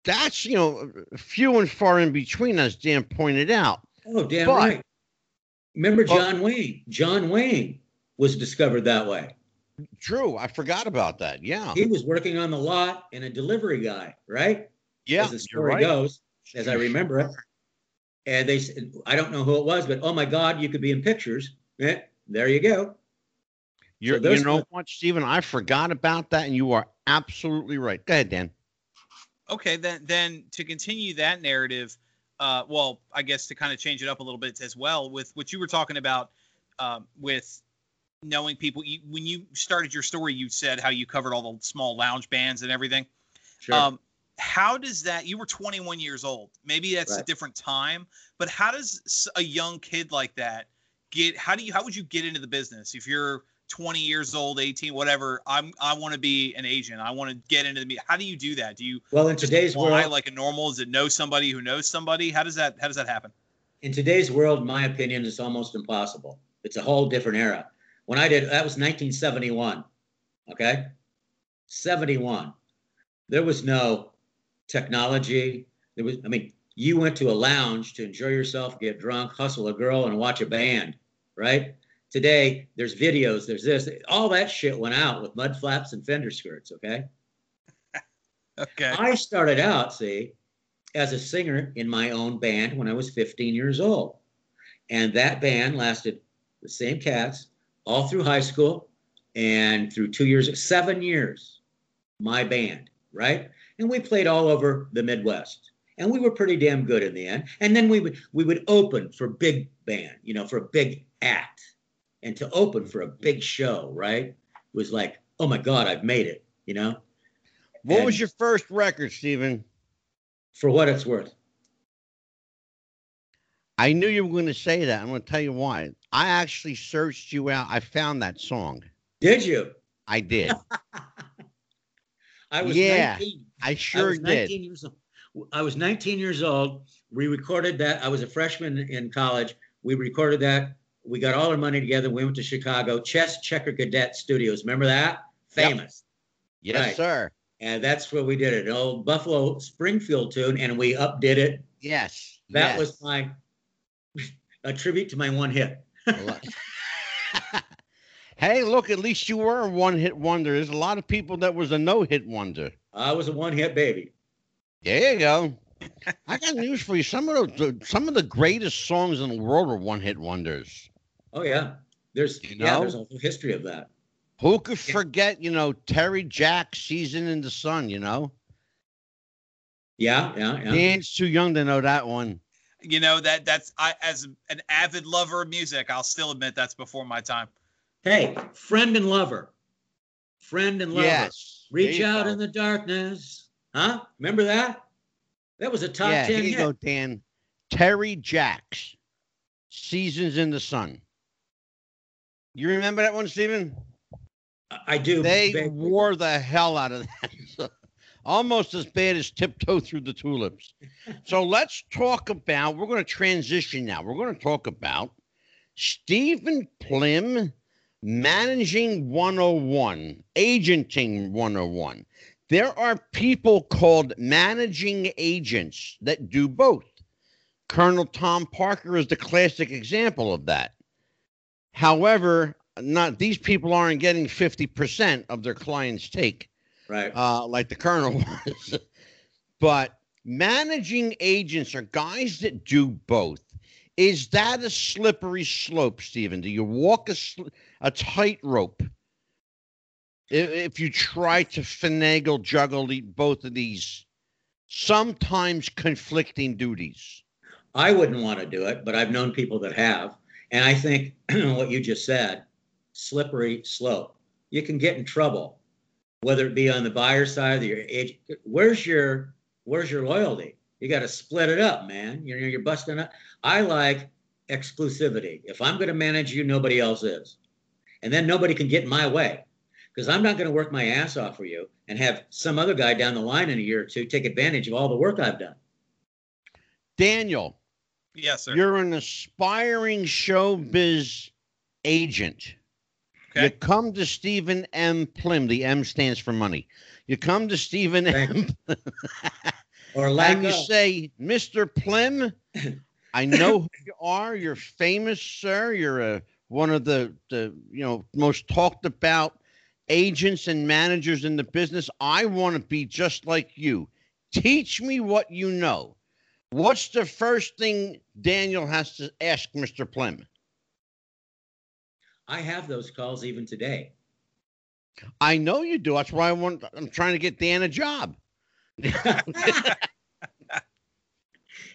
that's you know few and far in between, as Dan pointed out. Oh, damn But- right. Remember But- John Wayne? John Wayne was discovered that way. True, I forgot about that. Yeah, He was working on the lot and a delivery guy, right? yeah, as the story right. goes, as I remember it. And they said, I don't know who it was, but oh my God, you could be in pictures. Eh, there you go. You're, So those you know were- what, Stephen? I forgot about that, and you are absolutely right. Go ahead, Dan. Okay, then then to continue that narrative, uh, well, I guess to kind of change it up a little bit as well with what you were talking about um, with knowing people. You, when you started your story, you said how you covered all the small lounge bands and everything. Sure. Um, how does that? You were 21 years old. Maybe that's a different time, but how does a young kid like that get? How do you? How would you get into the business if you're 20 years old, 18, whatever? I'm. I want to be an agent. I want to get into the. me- How do you do that? Do you well, in today's world, like a normal? Is it know somebody who knows somebody? How does that? How does that happen? in today's world, my opinion is almost impossible. It's a whole different era. When I did, that was 1971. Okay. 71. There was no technology. There was, I mean, you went to a lounge to enjoy yourself, get drunk, hustle a girl, and watch a band, right? Today, there's videos, there's this, all that shit went out with mud flaps and fender skirts, okay? Okay. I started out, see, as a singer in my own band when I was 15 years old. And that band lasted the same cats all through high school and through two years, seven years, my band, right? And we played all over the Midwest. And we were pretty damn good in the end. And then we would we would open for big band, you know, for a big act. And to open for a big show, right? Was like, oh my God, I've made it, you know? What was your first record, Stephen? For what it's worth. I knew you were going to say that. I'm going to tell you why. I actually searched you out. I found that song. Did you? I did. I was Yeah, 19. I I sure was did. years old. I was 19 years old. We recorded that. I was a freshman in college. We recorded that. We got all our money together. We went to Chicago, Chess Checker Cadet Studios. Remember that? Yep. Famous. Yes, Right. sir. And that's where we did it. An old Buffalo Springfield tune, and we updid it. Yes. That yes. was my a tribute to my one hit. hey, look, at least you were a one hit wonder. There's a lot of people that was a no hit wonder. I was a one hit baby. There you go. I got news for you. Some of the some of the greatest songs in the world are one hit wonders. Oh yeah. There's You yeah, know? there's a whole history of that. Who could forget, you know, Terry Jack, Season in the Sun, you know? Yeah, yeah, yeah. Dan's too young to know that one. You know that that's I as an avid lover of music, I'll still admit that's before my time. Hey, friend and lover. Friend and lover. Yes. Reach out go. in the darkness. Huh? Remember that? That was a top yeah, 10 here you hit. go, Dan. Terry Jacks, Seasons in the Sun. You remember that one, Stephen? I- do. They wore the hell out of that. Almost as bad as Tiptoe Through the Tulips. So let's talk about, we're going to transition now. We're going to talk about Stephen Plym Managing 101, Agenting 101. There are people called managing agents that do both. Colonel Tom Parker is the classic example of that. However, not these people aren't getting 50% of their clients' take Right. uh, like the colonel was. but managing agents are guys that do both. Is that a slippery slope, Stephen? Do you walk a, sl- a tightrope if, if you try to finagle, juggle the, both of these sometimes conflicting duties? I wouldn't want to do it, but I've known people that have. And I think what you just said, slippery slope. You can get in trouble, whether it be on the buyer side or your. Where's your where's your loyalty? You got to split it up, man. You're you're busting up. I like exclusivity. If I'm going to manage you, nobody else is. And then nobody can get in my way. Because I'm not going to work my ass off for you and have some other guy down the line in a year or two take advantage of all the work I've done. Daniel, Yes, sir. you're an aspiring showbiz agent. You come to Stephen M. Plym. The M stands for money. You come to Stephen M. or lack and you say, Mr. Plym, I know who you are. You're famous, sir. You're a one of the the you know most talked about agents and managers in the business. I want to be just like you. Teach me what you know. What's the first thing Daniel has to ask Mr. Plym? I have those calls even today. I know you do. That's why I want. I'm trying to get Dan a job.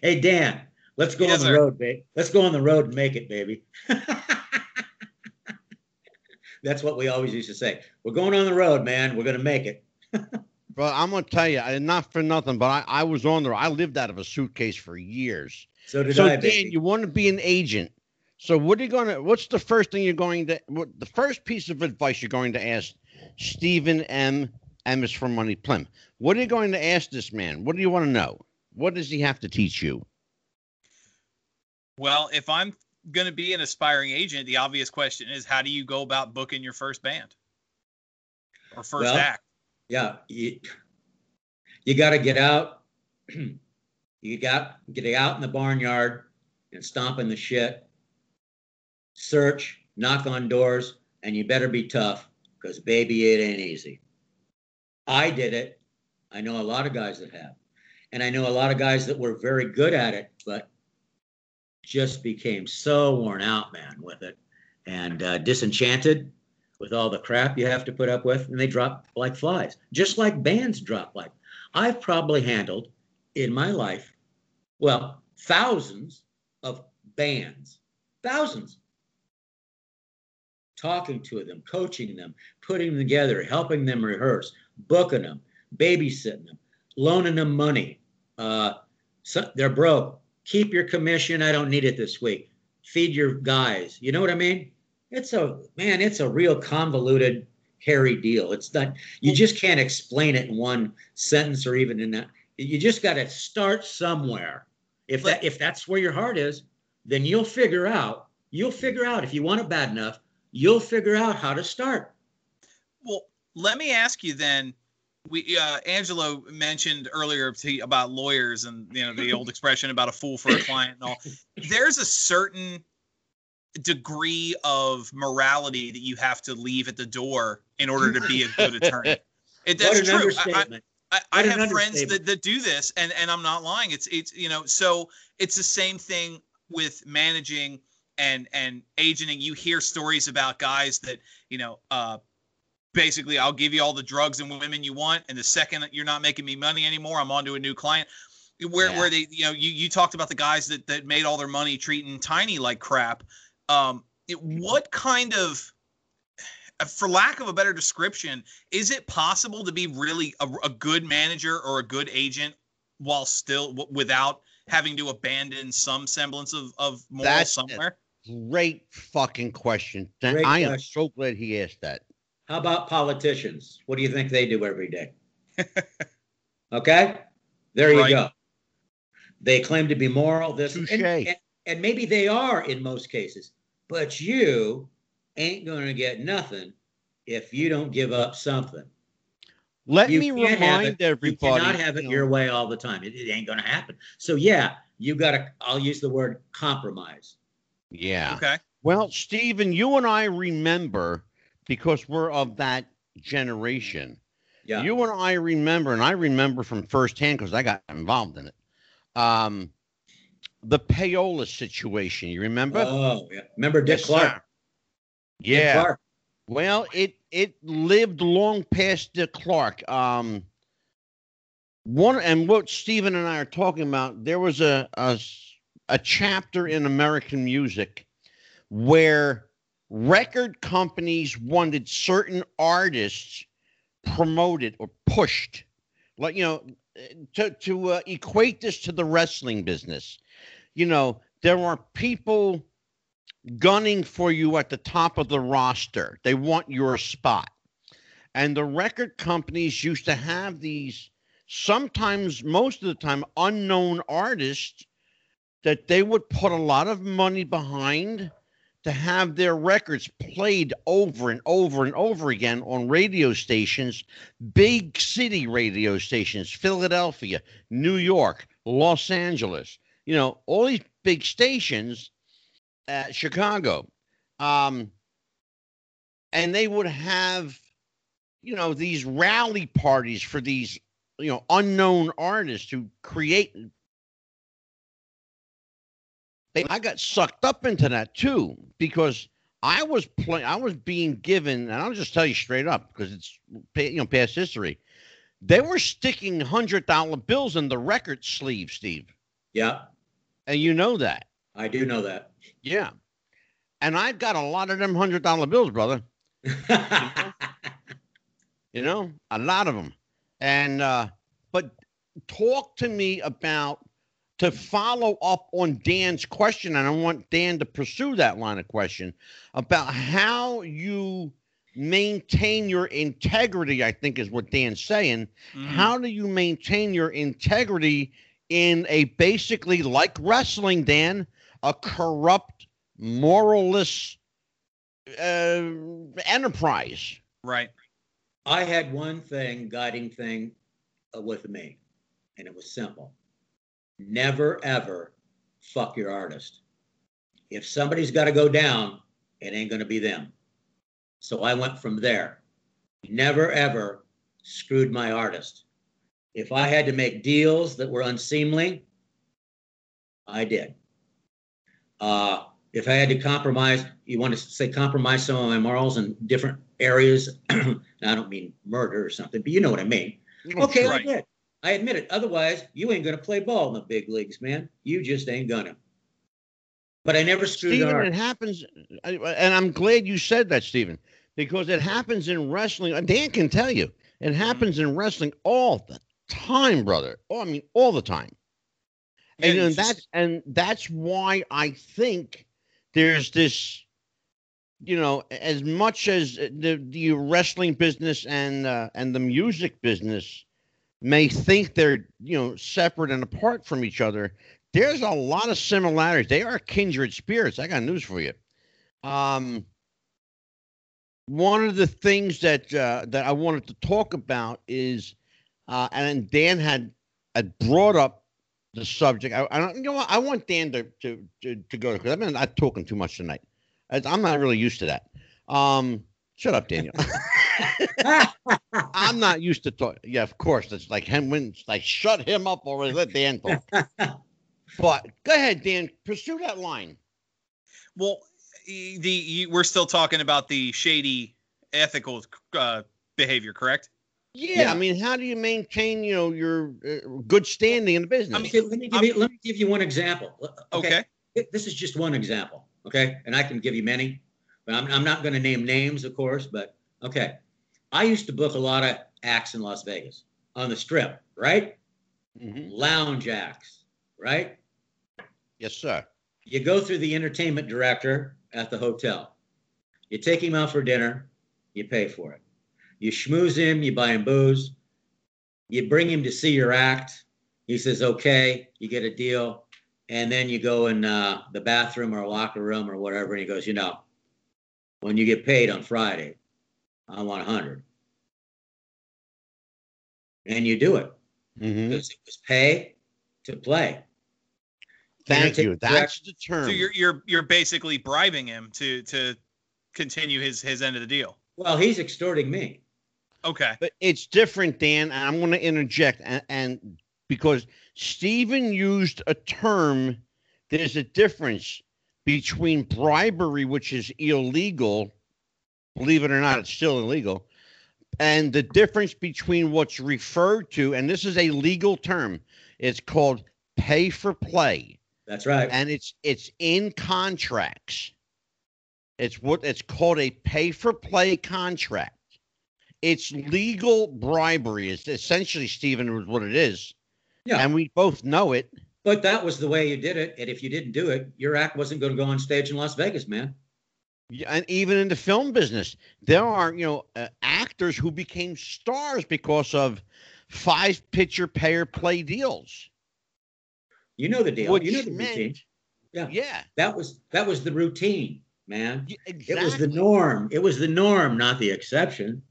Hey Dan, let's go Yes, on the sir. road, babe. Let's go on the road and make it, baby. That's what we always used to say. We're going on the road, man. We're gonna make it. But I'm gonna tell you, I- not for nothing, but I, I was on there. I lived out of a suitcase for years. So did so I, Dan, baby. you want to be an agent. So what are you going to? What's the first thing you're going to? What the first piece of advice you're going to ask Stephen M. M is for Money Plym? What are you going to ask this man? What do you want to know? What does he have to teach you? Well, if I'm going to be an aspiring agent, the obvious question is how do you go about booking your first band or first Well, act? Yeah, you, you got to get out. you got get out in the barnyard and stomp in the shit. Search, knock on doors, and you better be tough because baby, it ain't easy. I did it. I know a lot of guys that have, and I know a lot of guys that were very good at it, but just became so worn out, man, with it, and uh, disenchanted with all the crap you have to put up with, and they drop like flies, just like bands drop like. I've probably handled in my life, well, thousands of bands, thousands. Talking to them, coaching them, putting them together, helping them rehearse, booking them, babysitting them, loaning them money. Uh, so they're broke. Keep your commission. I don't need it this week. Feed your guys. You know what I mean? It's a man. It's a real convoluted, hairy deal. It's not. You just can't explain it in one sentence or even in that. You just got to start somewhere. If that if that's where your heart is, then you'll figure out. You'll figure out if you want it bad enough. You'll figure out how to start. Well, let me ask you then. We uh, Angelo mentioned earlier to, about lawyers and you know the old expression about a fool for a client and all. There's a certain degree of morality that you have to leave at the door in order to be a good attorney. It, that's true. I- I. I, I What an have friends that, that do this and, and I'm not lying. It's it's you know, so it's the same thing with managing and and agenting. You hear stories about guys that, you know, uh basically I'll give you all the drugs and women you want, and the second you're not making me money anymore, I'm on to a new client. Where Yeah. where they you know, you you talked about the guys that that made all their money treating tiny like crap. Um it, what kind of for lack of a better description, is it possible to be really a, a good manager or a good agent while still w- without having to abandon some semblance of, of moral That's- somewhere? Great fucking question. Great I am question. so glad he asked that. How about politicians? What do you think they do every day? okay, there you Right. go. They claim to be moral. This and, and, and maybe they are in most cases, but you ain't going to get nothing if you don't give up something. Let You me can't have remind it. everybody. You cannot have it you know, your way all the time. It, it ain't going to happen. So yeah, you got to. I'll use the word compromise. Yeah. Okay. Well, Stephen, you and I remember because we're of that generation. Yeah. You and I remember, and I remember from firsthand because I got involved in it. Um, the payola situation. You remember? oh yeah. Remember Dick Yes, Clark? sir. Dick Yeah. Clark. Well, it it lived long past Dick Clark. Um, one and what Stephen and I are talking about, there was a a chapter in American music where record companies wanted certain artists promoted or pushed, like you know, to to uh, equate this to the wrestling business. You know, there are people gunning for you at the top of the roster. They want your spot. And the record companies used to have these sometimes most of the time unknown artists that they would put a lot of money behind to have their records played over and over and over again on radio stations, big city radio stations, Philadelphia, New York, Los Angeles, you know, all these big stations, at Chicago. Um, and they would have, you know, these rally parties for these, you know, unknown artists who create I got sucked up into that too because I was playing. I was being given, and I'll just tell you straight up because it's you know past history. They were sticking hundred dollar bills in the record sleeve, Steve. Yeah, and you know that. I do know that. Yeah, and I've got a lot of them hundred dollar bills, brother. you know, a lot of them, and uh, but talk to me about to follow up on Dan's question, and I want Dan to pursue that line of question about how you maintain your integrity, I think is what Dan's saying. Mm-hmm. How do you maintain your integrity in a basically like wrestling, Dan, a corrupt, moralless uh, enterprise? Right. I had one thing, guiding thing uh, with me, and it was simple never ever fuck your artist. If somebody's got to go down, it ain't going to be them. So I went from there. Never ever screwed my artist. If I had to make deals that were unseemly, I did. Uh, if I had to compromise, you want to say compromise some of my morals in different areas. I don't mean murder or something, but you know what I mean. Okay, right. I did. I admit it. Otherwise, you ain't going to play ball in the big leagues, man. You just ain't gonna. But I never screwed Steven, it happens, and I'm glad you said that, Stephen, because it happens in wrestling. Dan can tell you, it happens in wrestling all the time, brother. Oh, I mean, all the time. And, and that's and that's why I think there's this, you know, as much as the the wrestling business and uh, and the music business may think they're you know separate and apart from each other there's a lot of similarities they are kindred spirits i got news for you um one of the things that uh, that i wanted to talk about is uh and dan had had brought up the subject i, I don't you know what i want dan to to to, to go because i've been not talking too much tonight i'm not really used to that um shut up daniel I'm not used to talk. Yeah, of course. It's like him when like shut him up already. Let Dan talk. but go ahead, Dan. Pursue that line. Well, the we're still talking about the shady ethical uh, behavior, correct? Yeah, yeah, I mean, how do you maintain, you know, your uh, good standing in the business? I mean, let, me give you, let me give you one example. Okay? okay. This is just one example. Okay. And I can give you many, but I'm, I'm not going to name names, of course, but okay. I used to book a lot of acts in Las Vegas on the strip, right? Mm-hmm. Lounge acts, right? Yes, sir. You go through the entertainment director at the hotel. You take him out for dinner, you pay for it. You schmooze him, you buy him booze, you bring him to see your act. He says, okay, you get a deal. And then you go in uh, the bathroom or locker room or whatever, and he goes, you know, when you get paid on Friday, I want 100. And you do it mm-hmm. because it was pay to play. Thank you. That's the term. So you're you're you're basically bribing him to to continue his his end of the deal. Well, he's extorting me. Okay. But it's different, Dan. And I'm going to interject, and, and because Stephen used a term, there's a difference between bribery, which is illegal, Believe it or not, it's still illegal. And the difference between what's referred to, and this is a legal term, it's called pay for play. That's right. And it's it's in contracts. It's what it's called a pay for play contract. It's legal bribery. It's essentially, Stephen, what it is. Yeah. And we both know it. But that was the way you did it. And if you didn't do it, your act wasn't going to go on stage in Las Vegas, man Yeah, and even in the film business, there are you know uh, actors who became stars because of five picture payer play deals. You know the deal. Which you know the meant, routine. Yeah. Yeah. That was that was the routine. man. Y- It was the norm. It was the norm, not the exception.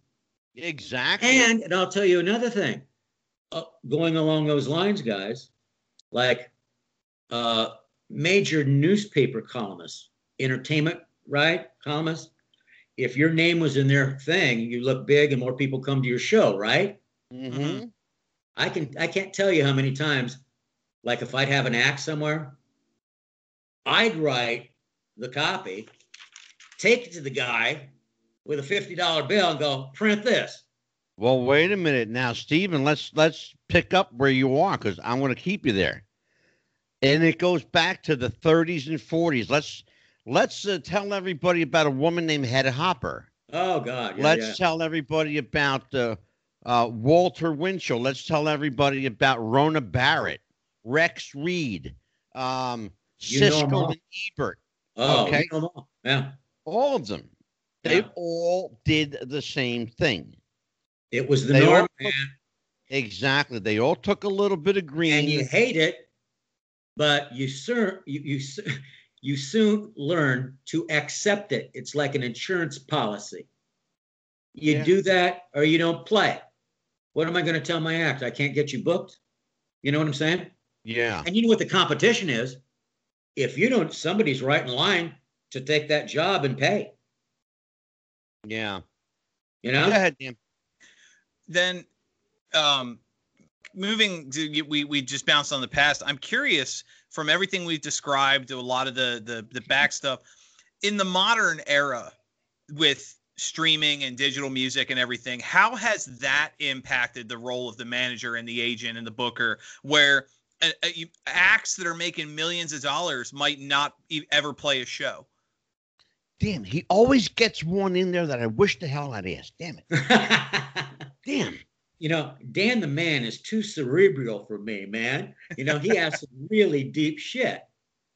Exactly. And and I'll tell you another thing. Uh, going along those lines, guys, like uh, major newspaper columnists, entertainment, right? Columnists. If your name was in their thing, you look big and more people come to your show, right? Mm-hmm. I can I can't tell you how many times, like if I'd have an act somewhere, I'd write the copy, take it to the guy with a fifty dollar bill and go, print this. Well, wait a minute now, Stephen. Let's let's pick up where you are because I'm going to keep you there. And it goes back to the 30s and 40s. Let's let's uh, tell everybody about a woman named Hedda Hopper. Oh God. Yeah, let's yeah. tell everybody about uh, uh, Walter Winchell. Let's tell everybody about Rona Barrett, Rex Reed, um, You know 'em Siskel all. and Ebert. Oh, okay. you know all. Yeah. All of them. They Yeah. all did the same thing. It was the They norm, man. Exactly. They all took a little bit of green. and you hate it, but you soon you you, you soon learn to accept it. It's like an insurance policy. You Yeah. do that or you don't play. What am I going to tell my act? I can't get you booked. You know what I'm saying? yeah. And you know what the competition is? If you don't, somebody's right in line to take that job and pay. Yeah. You Go know? ahead, Dan. then um moving to we we just bounced on the past i'm curious from everything we've described to a lot of the the the back stuff in the modern era with streaming and digital music and everything how has that impacted the role of the manager and the agent and the booker where uh, uh, acts that are making millions of dollars might not ever play a show Damn, he always gets one in there that I wish the hell I'd asked. Damn it. Damn. you know, Dan the man is too cerebral for me, man. You know, he has some really deep shit.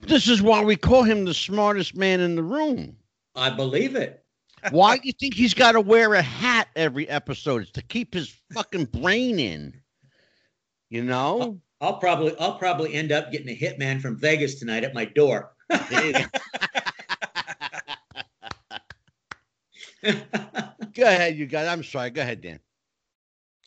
This is why we call him the smartest man in the room. I believe it. Why do you think he's got to wear a hat every episode? It's to keep his fucking brain in. You know? I'll probably I'll probably end up getting a hitman from Vegas tonight at my door. Go ahead, you guys. I'm sorry. Go ahead, Dan.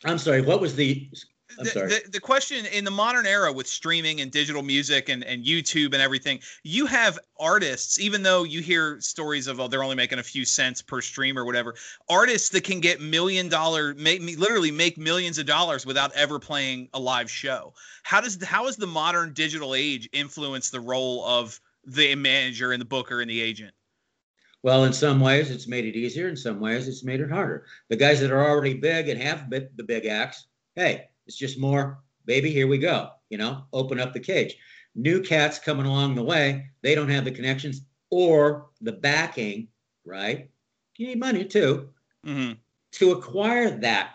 I'm sorry, what was the I'm the, sorry. The, the question in the modern era with streaming and digital music and, and YouTube and everything, you have artists, even though you hear stories of, oh, they're only making a few cents per stream or whatever, artists that can get million dollar, make me literally make millions of dollars without ever playing a live show. How does, how has the modern digital age influenced the role of the manager and the booker and the agent? Well, in some ways it's made it easier, in some ways it's made it harder. The guys that are already big and have the big axe, hey, it's just more, baby, here we go. You know, open up the cage. New cats coming along the way, they don't have the connections or the backing, right? You need money too Mm-hmm. to acquire that,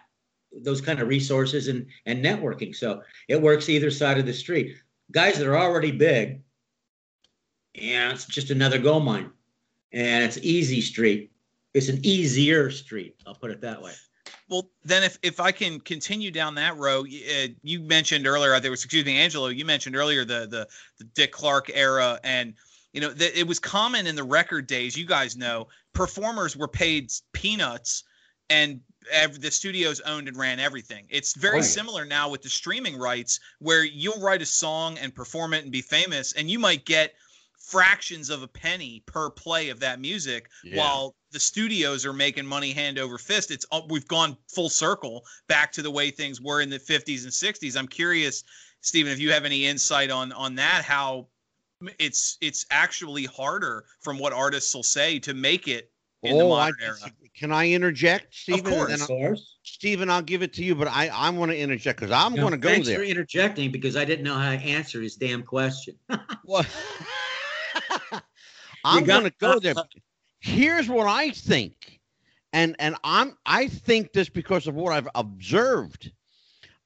those kind of resources and and networking. So it works either side of the street. Guys that are already big, yeah, it's just another gold mine, and it's easy street. It's an easier street. I'll put it that way. Well, then if, if I can continue down that road, uh, you mentioned earlier, there was, excuse me, Angelo, you mentioned earlier the, the, the Dick Clark era. And, you know, that it was common in the record days, you guys know, performers were paid peanuts and the studios owned and ran everything. It's very Oh, similar now with the streaming rights where you'll write a song and perform it and be famous and you might get fractions of a penny per play of that music Yeah. while the studios are making money hand over fist it's uh, we've gone full circle back to the way things were in the 50s and 60s i'm curious stephen if you have any insight on on that how it's it's actually harder from what artists will say to make it in the Oh, I, modern era can I interject, Stephen? And course. then Of I'll- course. Stephen, I'll give it to you, but I, I want to interject because I'm No, going to go thanks there. for interjecting because I didn't know how to answer his damn question. What? I'm going to go there. Here's what I think, and and I'm I think this because of what I've observed.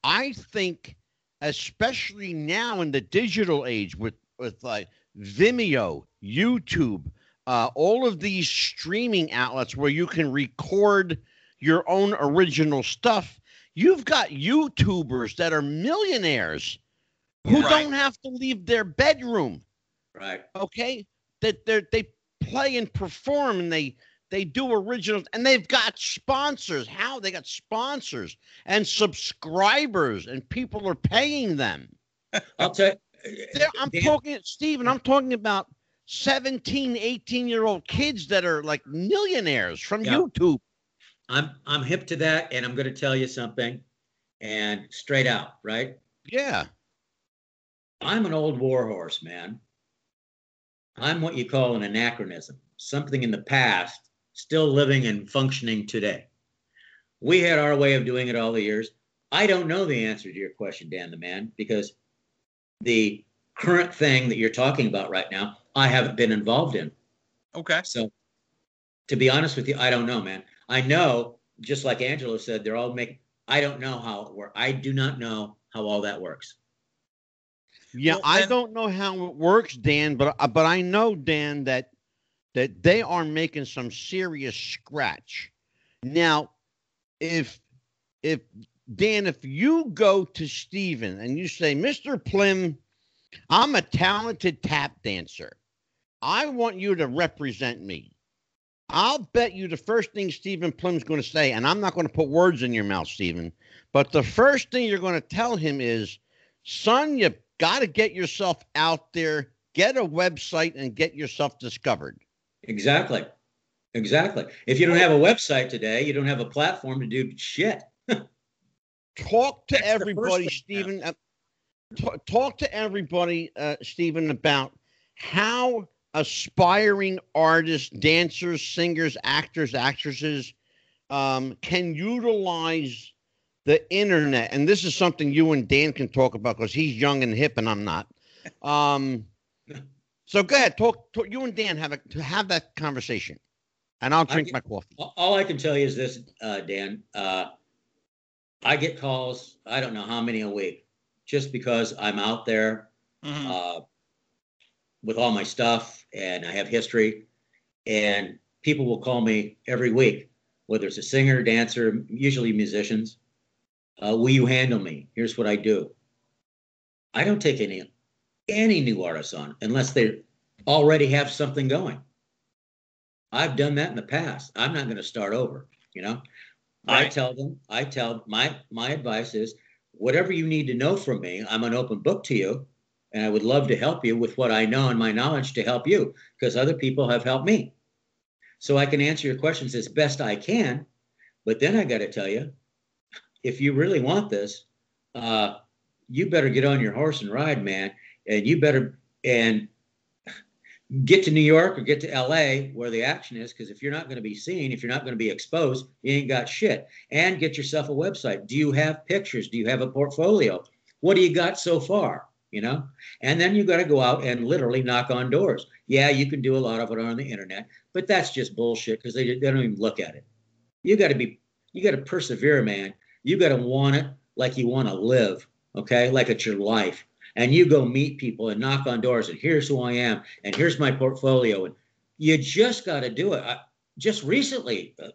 I think, especially now in the digital age, with with like Vimeo, YouTube, uh, all of these streaming outlets where you can record your own original stuff. You've got YouTubers that are millionaires who Right. don't have to leave their bedroom Right. okay that they they play and perform and they they do originals and they've got sponsors. How they got sponsors and subscribers and people are paying them. I'll tell They're- I'm Dan- talking, Stephen, I'm talking about 17, 18 year old kids that are like millionaires from Yeah. YouTube. I'm I'm hip to that, and I'm going to tell you something, and straight out, right? Yeah. I'm an old warhorse, man. I'm what you call an anachronism, something in the past, still living and functioning today. We had our way of doing it all the years. I don't know the answer to your question, Dan the man, because the current thing that you're talking about right now, I haven't been involved in. Okay. So, to be honest with you, I don't know, man. I know, just like Angelo said, they're all making. I don't know how it works. I do not know how all that works. Yeah, Well, I then- don't know how it works, Dan, but uh, but I know, Dan, that that they are making some serious scratch. Now, if if Dan, if you go to Stephen and you say, Mr. Plym, I'm a talented tap dancer. I want you to represent me. I'll bet you the first thing Stephen Plym's going to say, and I'm not going to put words in your mouth, Stephen, but the first thing you're going to tell him is, son, you got to get yourself out there, get a website, and get yourself discovered. Exactly. Exactly. If you don't have a website today, you don't have a platform to do shit. Talk to That's everybody, Stephen. Uh, ta- talk to everybody, uh, Stephen, about how aspiring artists, dancers, singers, actors, actresses um, can utilize the internet. And this is something you and Dan can talk about because he's young and hip and I'm not. Um, so go ahead, talk, talk. You and Dan have a to have that conversation, and I'll drink get- my coffee. All- All I can tell you is this, uh, Dan. Uh, I get calls, I don't know how many a week, just because I'm out there Mhm. uh, with all my stuff and I have history. And people will call me every week, whether it's a singer, dancer, usually musicians. Uh, will you handle me? Here's what I do. I don't take any any new artists on unless they already have something going. I've done that in the past. I'm not going to start over. You know, I tell them. I tell my my advice is whatever you need to know from me. I'm an open book to you and I would love to help you with what I know and my knowledge to help you because other people have helped me. So I can answer your questions as best I can. But then I got to tell you, if you really want this, uh, you better get on your horse and ride, man. And you better and get to New York or get to LA where the action is. Because if you're not going to be seen, if you're not going to be exposed, you ain't got shit. And get yourself a website. Do you have pictures? Do you have a portfolio? What do you got so far? You know, and then you got to go out and literally knock on doors. Yeah, you can do a lot of it on the internet, but that's just bullshit because they, they don't even look at it. You got to be, you got to persevere, man. You got to want it like you want to live, okay? Like it's your life. And you go meet people and knock on doors, and here's who I am, and here's my portfolio. And you just got to do it. I, just recently, uh,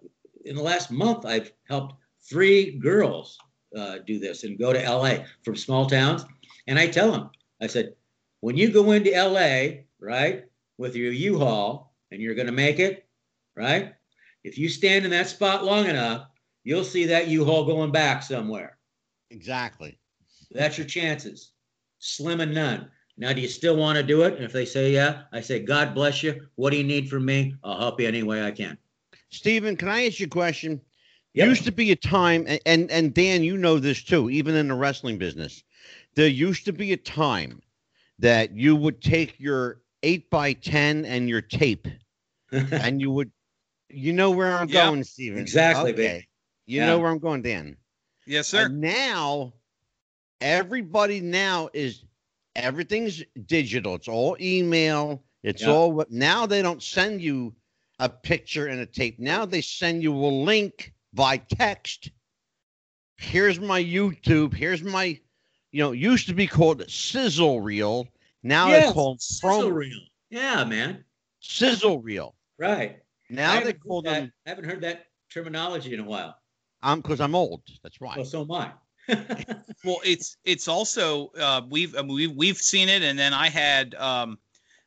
in the last month, I've helped three girls uh, do this and go to LA from small towns. And I tell them, I said, when you go into LA, right, with your U-Haul and you're going to make it, right? If you stand in that spot long enough, you'll see that U-Haul going back somewhere. Exactly. That's your chances. Slim and none. Now, do you still want to do it? And if they say yeah, I say, God bless you. What do you need from me? I'll help you any way I can. Stephen, can I ask you a question? Yep. Used to be a time, and, and and Dan, you know this too, even in the wrestling business. There used to be a time that you would take your eight by ten and your tape, and you would, you know where I'm Yep. going, Stephen. Exactly, Okay. You Yeah. know where I'm going, Dan. Yes, uh, sir. And now, everybody now is everything's digital. It's all email. It's Yeah. all now they don't send you a picture and a tape. Now they send you a link by text. Here's my YouTube. Here's my, you know, used to be called sizzle reel. Now Yes, it's called Sizzle promo reel. Yeah, man. sizzle reel. Right. Now they call that- them. I haven't heard that terminology in a while. I'm because I'm old. That's why. Well, so am I. Well, it's it's also uh, we've I mean, we've we've seen it, and then I had um,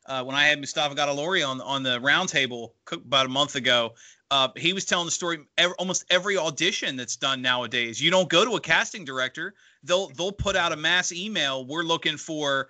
uh, when I had Mustafa Gadalori on on the roundtable about a month ago. Uh, he was telling the story. Every, almost every audition that's done nowadays, you don't go to a casting director. They'll they'll put out a mass email. We're looking for,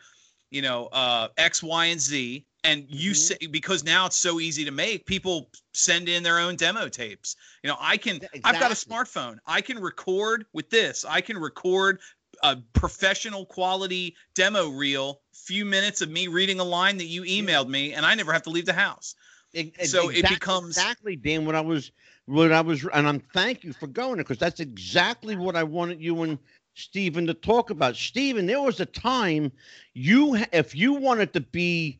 you know, uh, X, Y, and Z, and you Mhm. say because now it's so easy to make. People send in their own demo tapes. You know, I can. I've got a smartphone. I can record with this. I can record a professional quality demo reel. Few minutes of me reading a line that you emailed me, and I never have to leave the house. It- So it becomes- exactly Dan what I was what I was and I'm thank you for going because that's exactly what I wanted you and Stephen to talk about. Stephen, there was a time you if you wanted to be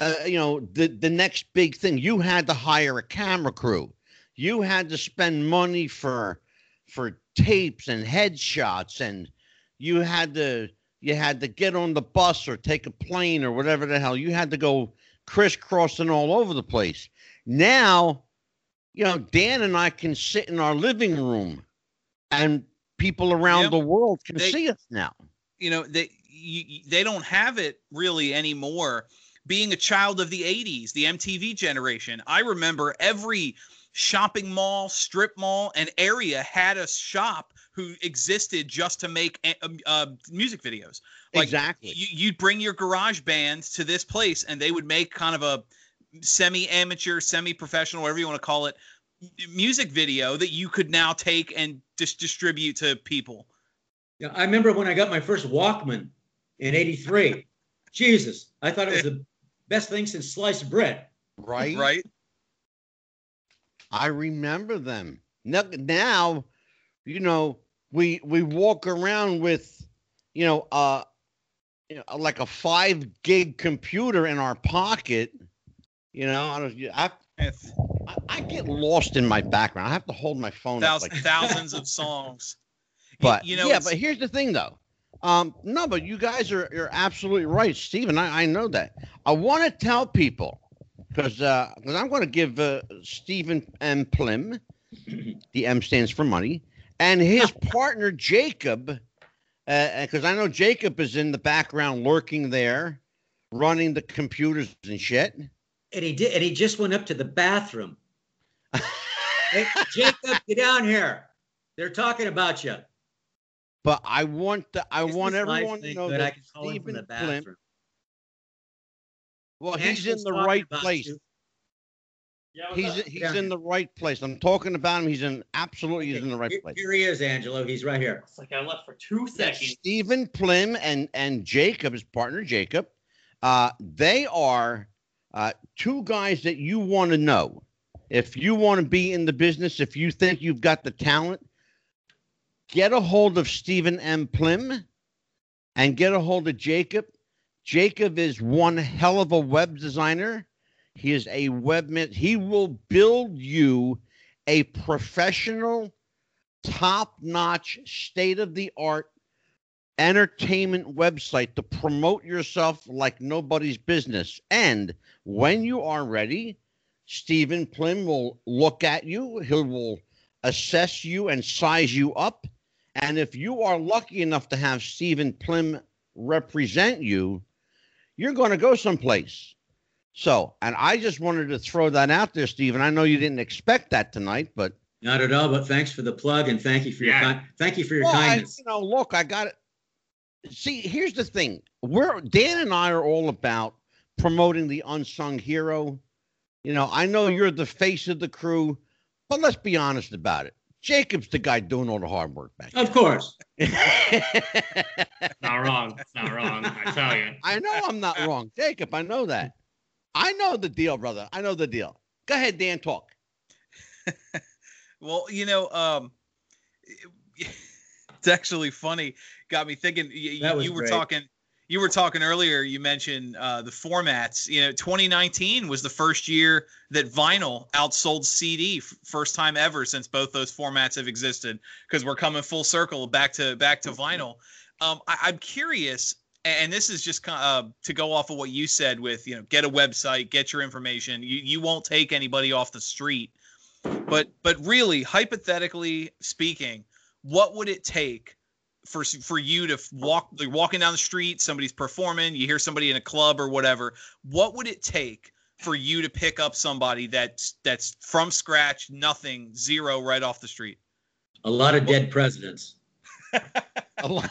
uh, you know the the next big thing, you had to hire a camera crew. You had to spend money for for tapes and headshots and you had to you had to get on the bus or take a plane or whatever the hell. You had to go crisscrossing all over the place. Now, you know, Dan and I can sit in our living room and people around Yep. the world can They- see us now. you know they you, you- they don't have it really anymore being a child of the 80s the mtv generation i remember every shopping mall strip mall and area had a shop who existed just to make eh, um, uh, music videos Like, exactly. you, you'd bring your garage band to this place and they would make kind of a semi amateur semi professional whatever you want to call it music video that you could now take and just distribute to people Yeah, I remember when I got my first Walkman in '83. Jesus, I thought it was the best thing since sliced bread. right? right I remember them. Now, now, you know, we we walk around with, you know, uh, you know, like a five gig computer in our pocket. You know, I don't. I, I, I get lost in my background. I have to hold my phone up thousands, like thousands of songs. But you know, yeah, but here's the thing though. Um, no, but you guys are you're absolutely right, Stephen. I, I know that. I want to tell people because because I'm going to give uh, Stephen M. Plym, the M stands for money, and his partner Jacob, because I know Jacob is in the background lurking there, running the computers and shit. And he did, and he just went up to the bathroom. hey, Jacob, get down here. They're talking about you. But I want the, I Is want everyone to thing know good? I that can call him from Stephen the Plym. bathroom. Well, he's in the right place. you. He's he's Yeah. in the right place. I'm talking about him. He's in absolutely he's in the right Here, place. here he is, Angelo. He's right here. It's like I left for two seconds. Stephen Plym and and Jacob, his partner Jacob, uh, they are uh, two guys that you want to know. If you want to be in the business, if you think you've got the talent, get a hold of Stephen M. Plym and get a hold of Jacob. Jacob is one hell of a web designer. He is a webman. He will build you a professional, top notch, state of the art entertainment website to promote yourself like nobody's business. And when you are ready, Stephen Plym will look at you. He will assess you and size you up. And if you are lucky enough to have Stephen Plym represent you, you're going to go someplace. So, and I just wanted to throw that out there, Stephen. I know you didn't expect that tonight, but Not at all, but thanks for the plug and thank you for your Yeah. kind, thank you for your Well, I- kindness. you know, look, I got it. See, here's the thing. We're Dan and I are all about promoting the unsung hero. You know, I know you're the face of the crew, but let's be honest about it. Jacob's the guy doing all the hard work back. Of course. Not wrong. It's not wrong. I tell you. I know I'm not wrong, Jacob. I know that. I know the deal, brother. I know the deal. Go ahead, Dan. Talk. Well, you know, um, it's actually funny. Got me thinking. y- y- That was you were great. talking. You were talking earlier. You mentioned uh, the formats. You know, 2019 was the first year that vinyl outsold CD, f- first time ever since both those formats have existed. Because we're coming full circle back to back to vinyl. Um, I, I'm curious, and this is just uh, to go off of what you said with you know, get a website, get your information. You you won't take anybody off the street but but really hypothetically speaking what would it take for for you to walk like walking down the street, somebody's performing, you hear somebody in a club or whatever. What would it take for you to pick up somebody that's that's from scratch, nothing, zero, right off the street? A lot of dead presidents. A lot.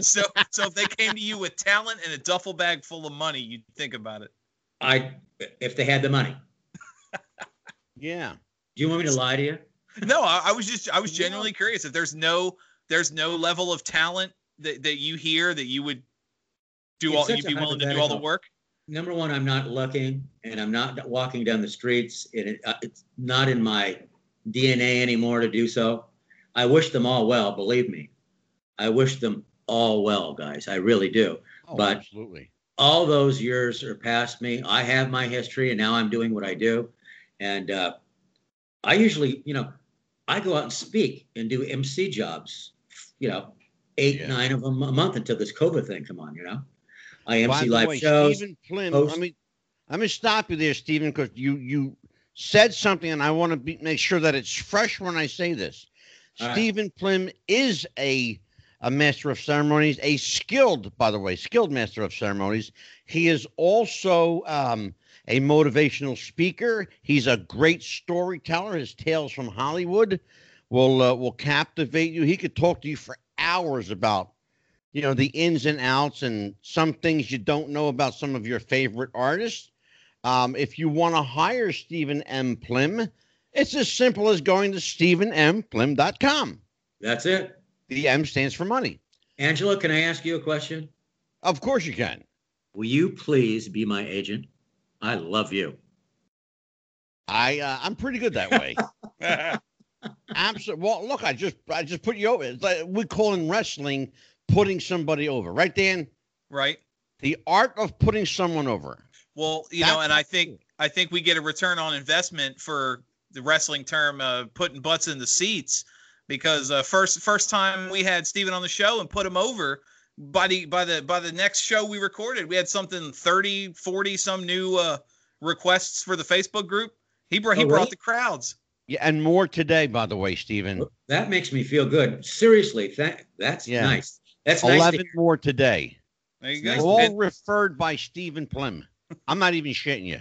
So so if they came to you with talent and a duffel bag full of money, you'd think about it. I, if they had the money. yeah. Do you want me to lie to you? No, I, I was just I was genuinely curious if there's no there's no level of talent that, that you hear that you would do It's all you'd be willing to do all the work. Number one, I'm not looking, and I'm not walking down the streets. and It, uh, it's not in my DNA anymore to do so. I wish them all well. Believe me, I wish them all well, guys. I really do. Oh, But- absolutely. all those years are past me. I have my history, and now I'm doing what I do. And uh, I usually, you know, I go out and speak and do MC jobs. You know, eight, Yeah. nine of them a month until this COVID thing come on. You know, I By MC the live way, shows. Stephen Plym, host- let me let me stop you there, Stephen, because you you said something, and I want to be, make sure that it's fresh when I say this. All right. Stephen Plym is a a master of ceremonies, a skilled, by the way, skilled master of ceremonies. He is also um, a motivational speaker. He's a great storyteller. His tales from Hollywood will uh, will captivate you. He could talk to you for hours about you know the ins and outs and some things you don't know about some of your favorite artists. Um, if you want to hire Stephen M. Plym, it's as simple as going to stephenmplym.com. That's it. The M stands for money. Angela, can I ask you a question? Of course you can. Will you please be my agent? I love you. I uh, I'm pretty good that way. Absolutely. Well, look, I just I just put you over. It's like we call in wrestling putting somebody over, right, Dan? right? The art of putting someone over. Well, you know, and I think I think we get a return on investment for the wrestling term uh, putting butts in the seats because uh, first first time we had Stephen on the show and put him over by the by the by the next show we recorded we had something 30 40 some new uh, requests for the Facebook group he brought he Oh, brought really? the crowds Yeah, and more today, by the way, Stephen. Oh, that makes me feel good. Seriously, that that's Yeah. nice. That's nice. to Eleven more today. there you go all referred by Stephen Plym. I'm not even shitting you.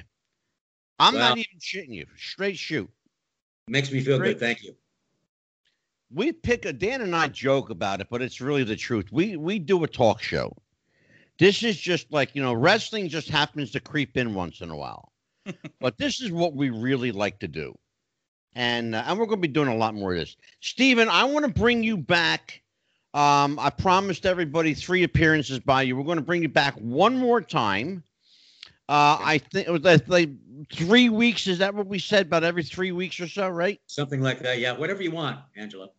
I'm Well- not even shitting you. Straight shoot. Makes me feel Great. good. Thank you. We pick a Dan and I joke about it, but it's really the truth. We we do a talk show. This is just like you know, wrestling just happens to creep in once in a while, but this is what we really like to do, and uh, and we're going to be doing a lot more of this. Stephen, I want to bring you back. Um, I promised everybody three appearances by you. We're going to bring you back one more time. Uh, I think it was like, three weeks. Is that what we said? About every three weeks or so, right? Something like that. Yeah, whatever you want, Angela.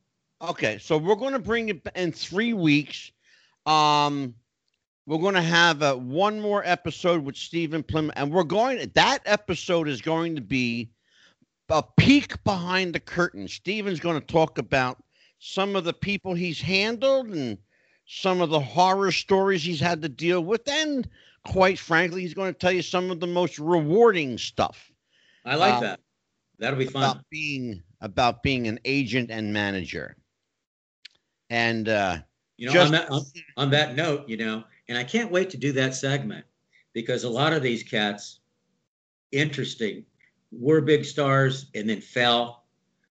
Okay, so we're going to bring it in three weeks. Um, we're going to have uh, one more episode with Stephen Plym, and we're going. That episode is going to be a peek behind the curtain. Stephen's going to talk about some of the people he's handled and some of the horror stories he's had to deal with, and quite frankly, he's going to tell you some of the most rewarding stuff I like Um, that. That'll be fun. about being about being an agent and manager. And uh, You know, just- on that on, on that note, you know, and I can't wait to do that segment because a lot of these cats, interesting, were big stars and then fell,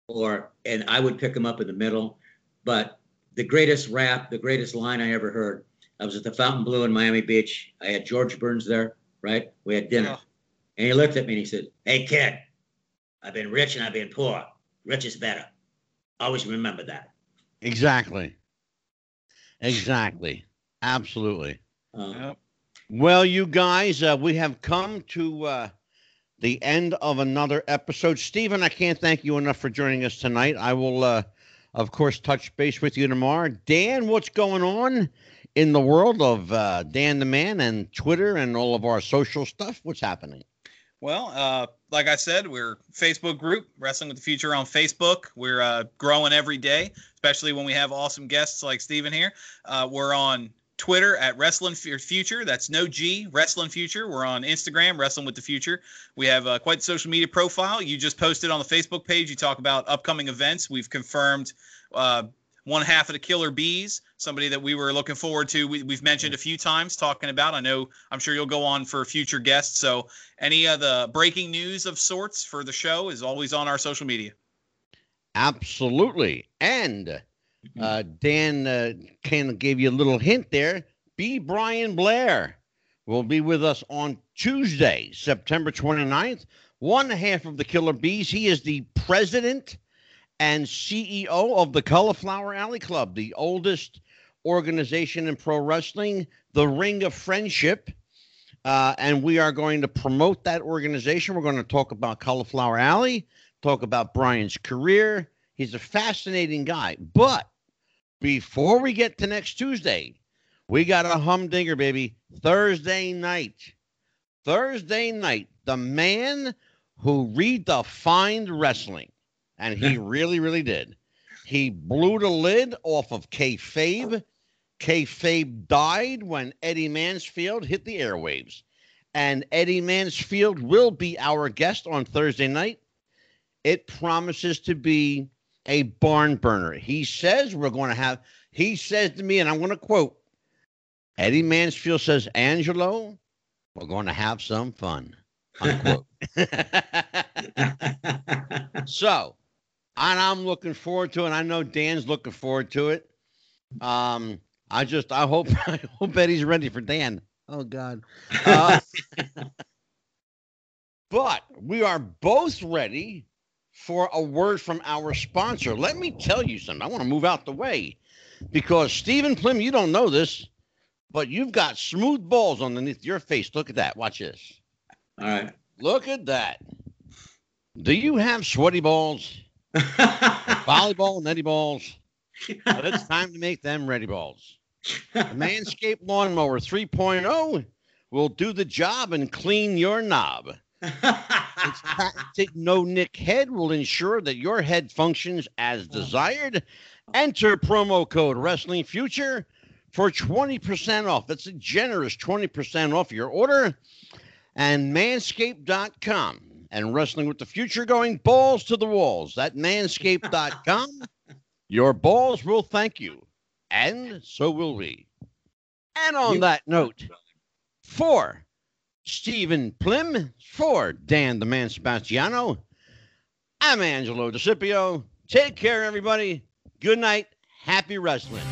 or and I would pick them up in the middle. But the greatest rap, the greatest line I ever heard, I was at the Fontainebleau in Miami Beach. I had George Burns there, right? We had dinner, Oh. and he looked at me and he said, "Hey kid, I've been rich and I've been poor. Rich is better. Always remember that." exactly, exactly, absolutely. Uh, Yep. Well, you guys, uh, we have come to uh, the end of another episode. Stephen, I can't thank you enough for joining us tonight. I will, uh, of course, touch base with you tomorrow. Dan, what's going on in the world of uh, Dan the Man and Twitter and all of our social stuff? What's happening? Well, uh, like I said, we're Facebook group Wrestling with the Future on Facebook. We're uh, growing every day, especially when we have awesome guests like Stephen here. Uh, we're on Twitter at Wrestling Future. That's no G, Wrestling Future. We're on Instagram, Wrestling with the Future. We have uh, quite the social media profile. You just posted on the Facebook page. You talk about upcoming events. We've confirmed uh, one half of the Killer Bees, somebody that we were looking forward to. We, we've mentioned a few times talking about. I know I'm sure you'll go on for future guests. So any of the breaking news of sorts for the show is always on our social media. Absolutely. And uh, Dan uh, kind of gave you a little hint there. B. Brian Blair will be with us on Tuesday, September 29th. One half of the Killer Bees. He is the president and CEO of the Cauliflower Alley Club, the oldest organization in pro wrestling, the Ring of Friendship. Uh, and we are going to promote that organization. We're going to talk about Cauliflower Alley, talk about Brian's career. He's a fascinating guy. But before we get to next Tuesday, we got a humdinger, baby. Thursday night. Thursday night, the man who redefined wrestling, and he really, really did. He blew the lid off of kayfabe. Kayfabe died when Eddie Mansfield hit the airwaves. And Eddie Mansfield will be our guest on Thursday night. It promises to be a barn burner. He says we're going to have, he says to me, and I'm going to quote Eddie Mansfield says, Angelo, we're going to have some fun. Unquote. so, and I'm looking forward to it. I know Dan's looking forward to it. Um, I just, I hope, I hope Eddie's ready for Dan. Oh God. Uh, but we are both ready for a word from our sponsor. Let me tell you something. I want to move out the way because Stephen Plym, you don't know this, but you've got smooth balls underneath your face. Look at that. Watch this. All right. Look at that. Do you have sweaty balls? Volleyball, netty balls? Well, it's time to make them ready balls. The Manscaped Lawnmower 3.0 will do the job and clean your knob. Its patented no nick head will ensure that your head functions as oh. desired. Enter promo code Wrestling Future for 20% off. That's a generous 20% off your order. And manscaped.com and Wrestling with the Future going balls to the walls at manscaped.com. Your balls will thank you, and so will we. And on You- that note, for Stephen Plym, for Dan the Man Sebastiano, I'm Angelo DeCipio. Take care, everybody. Good night. Happy wrestling.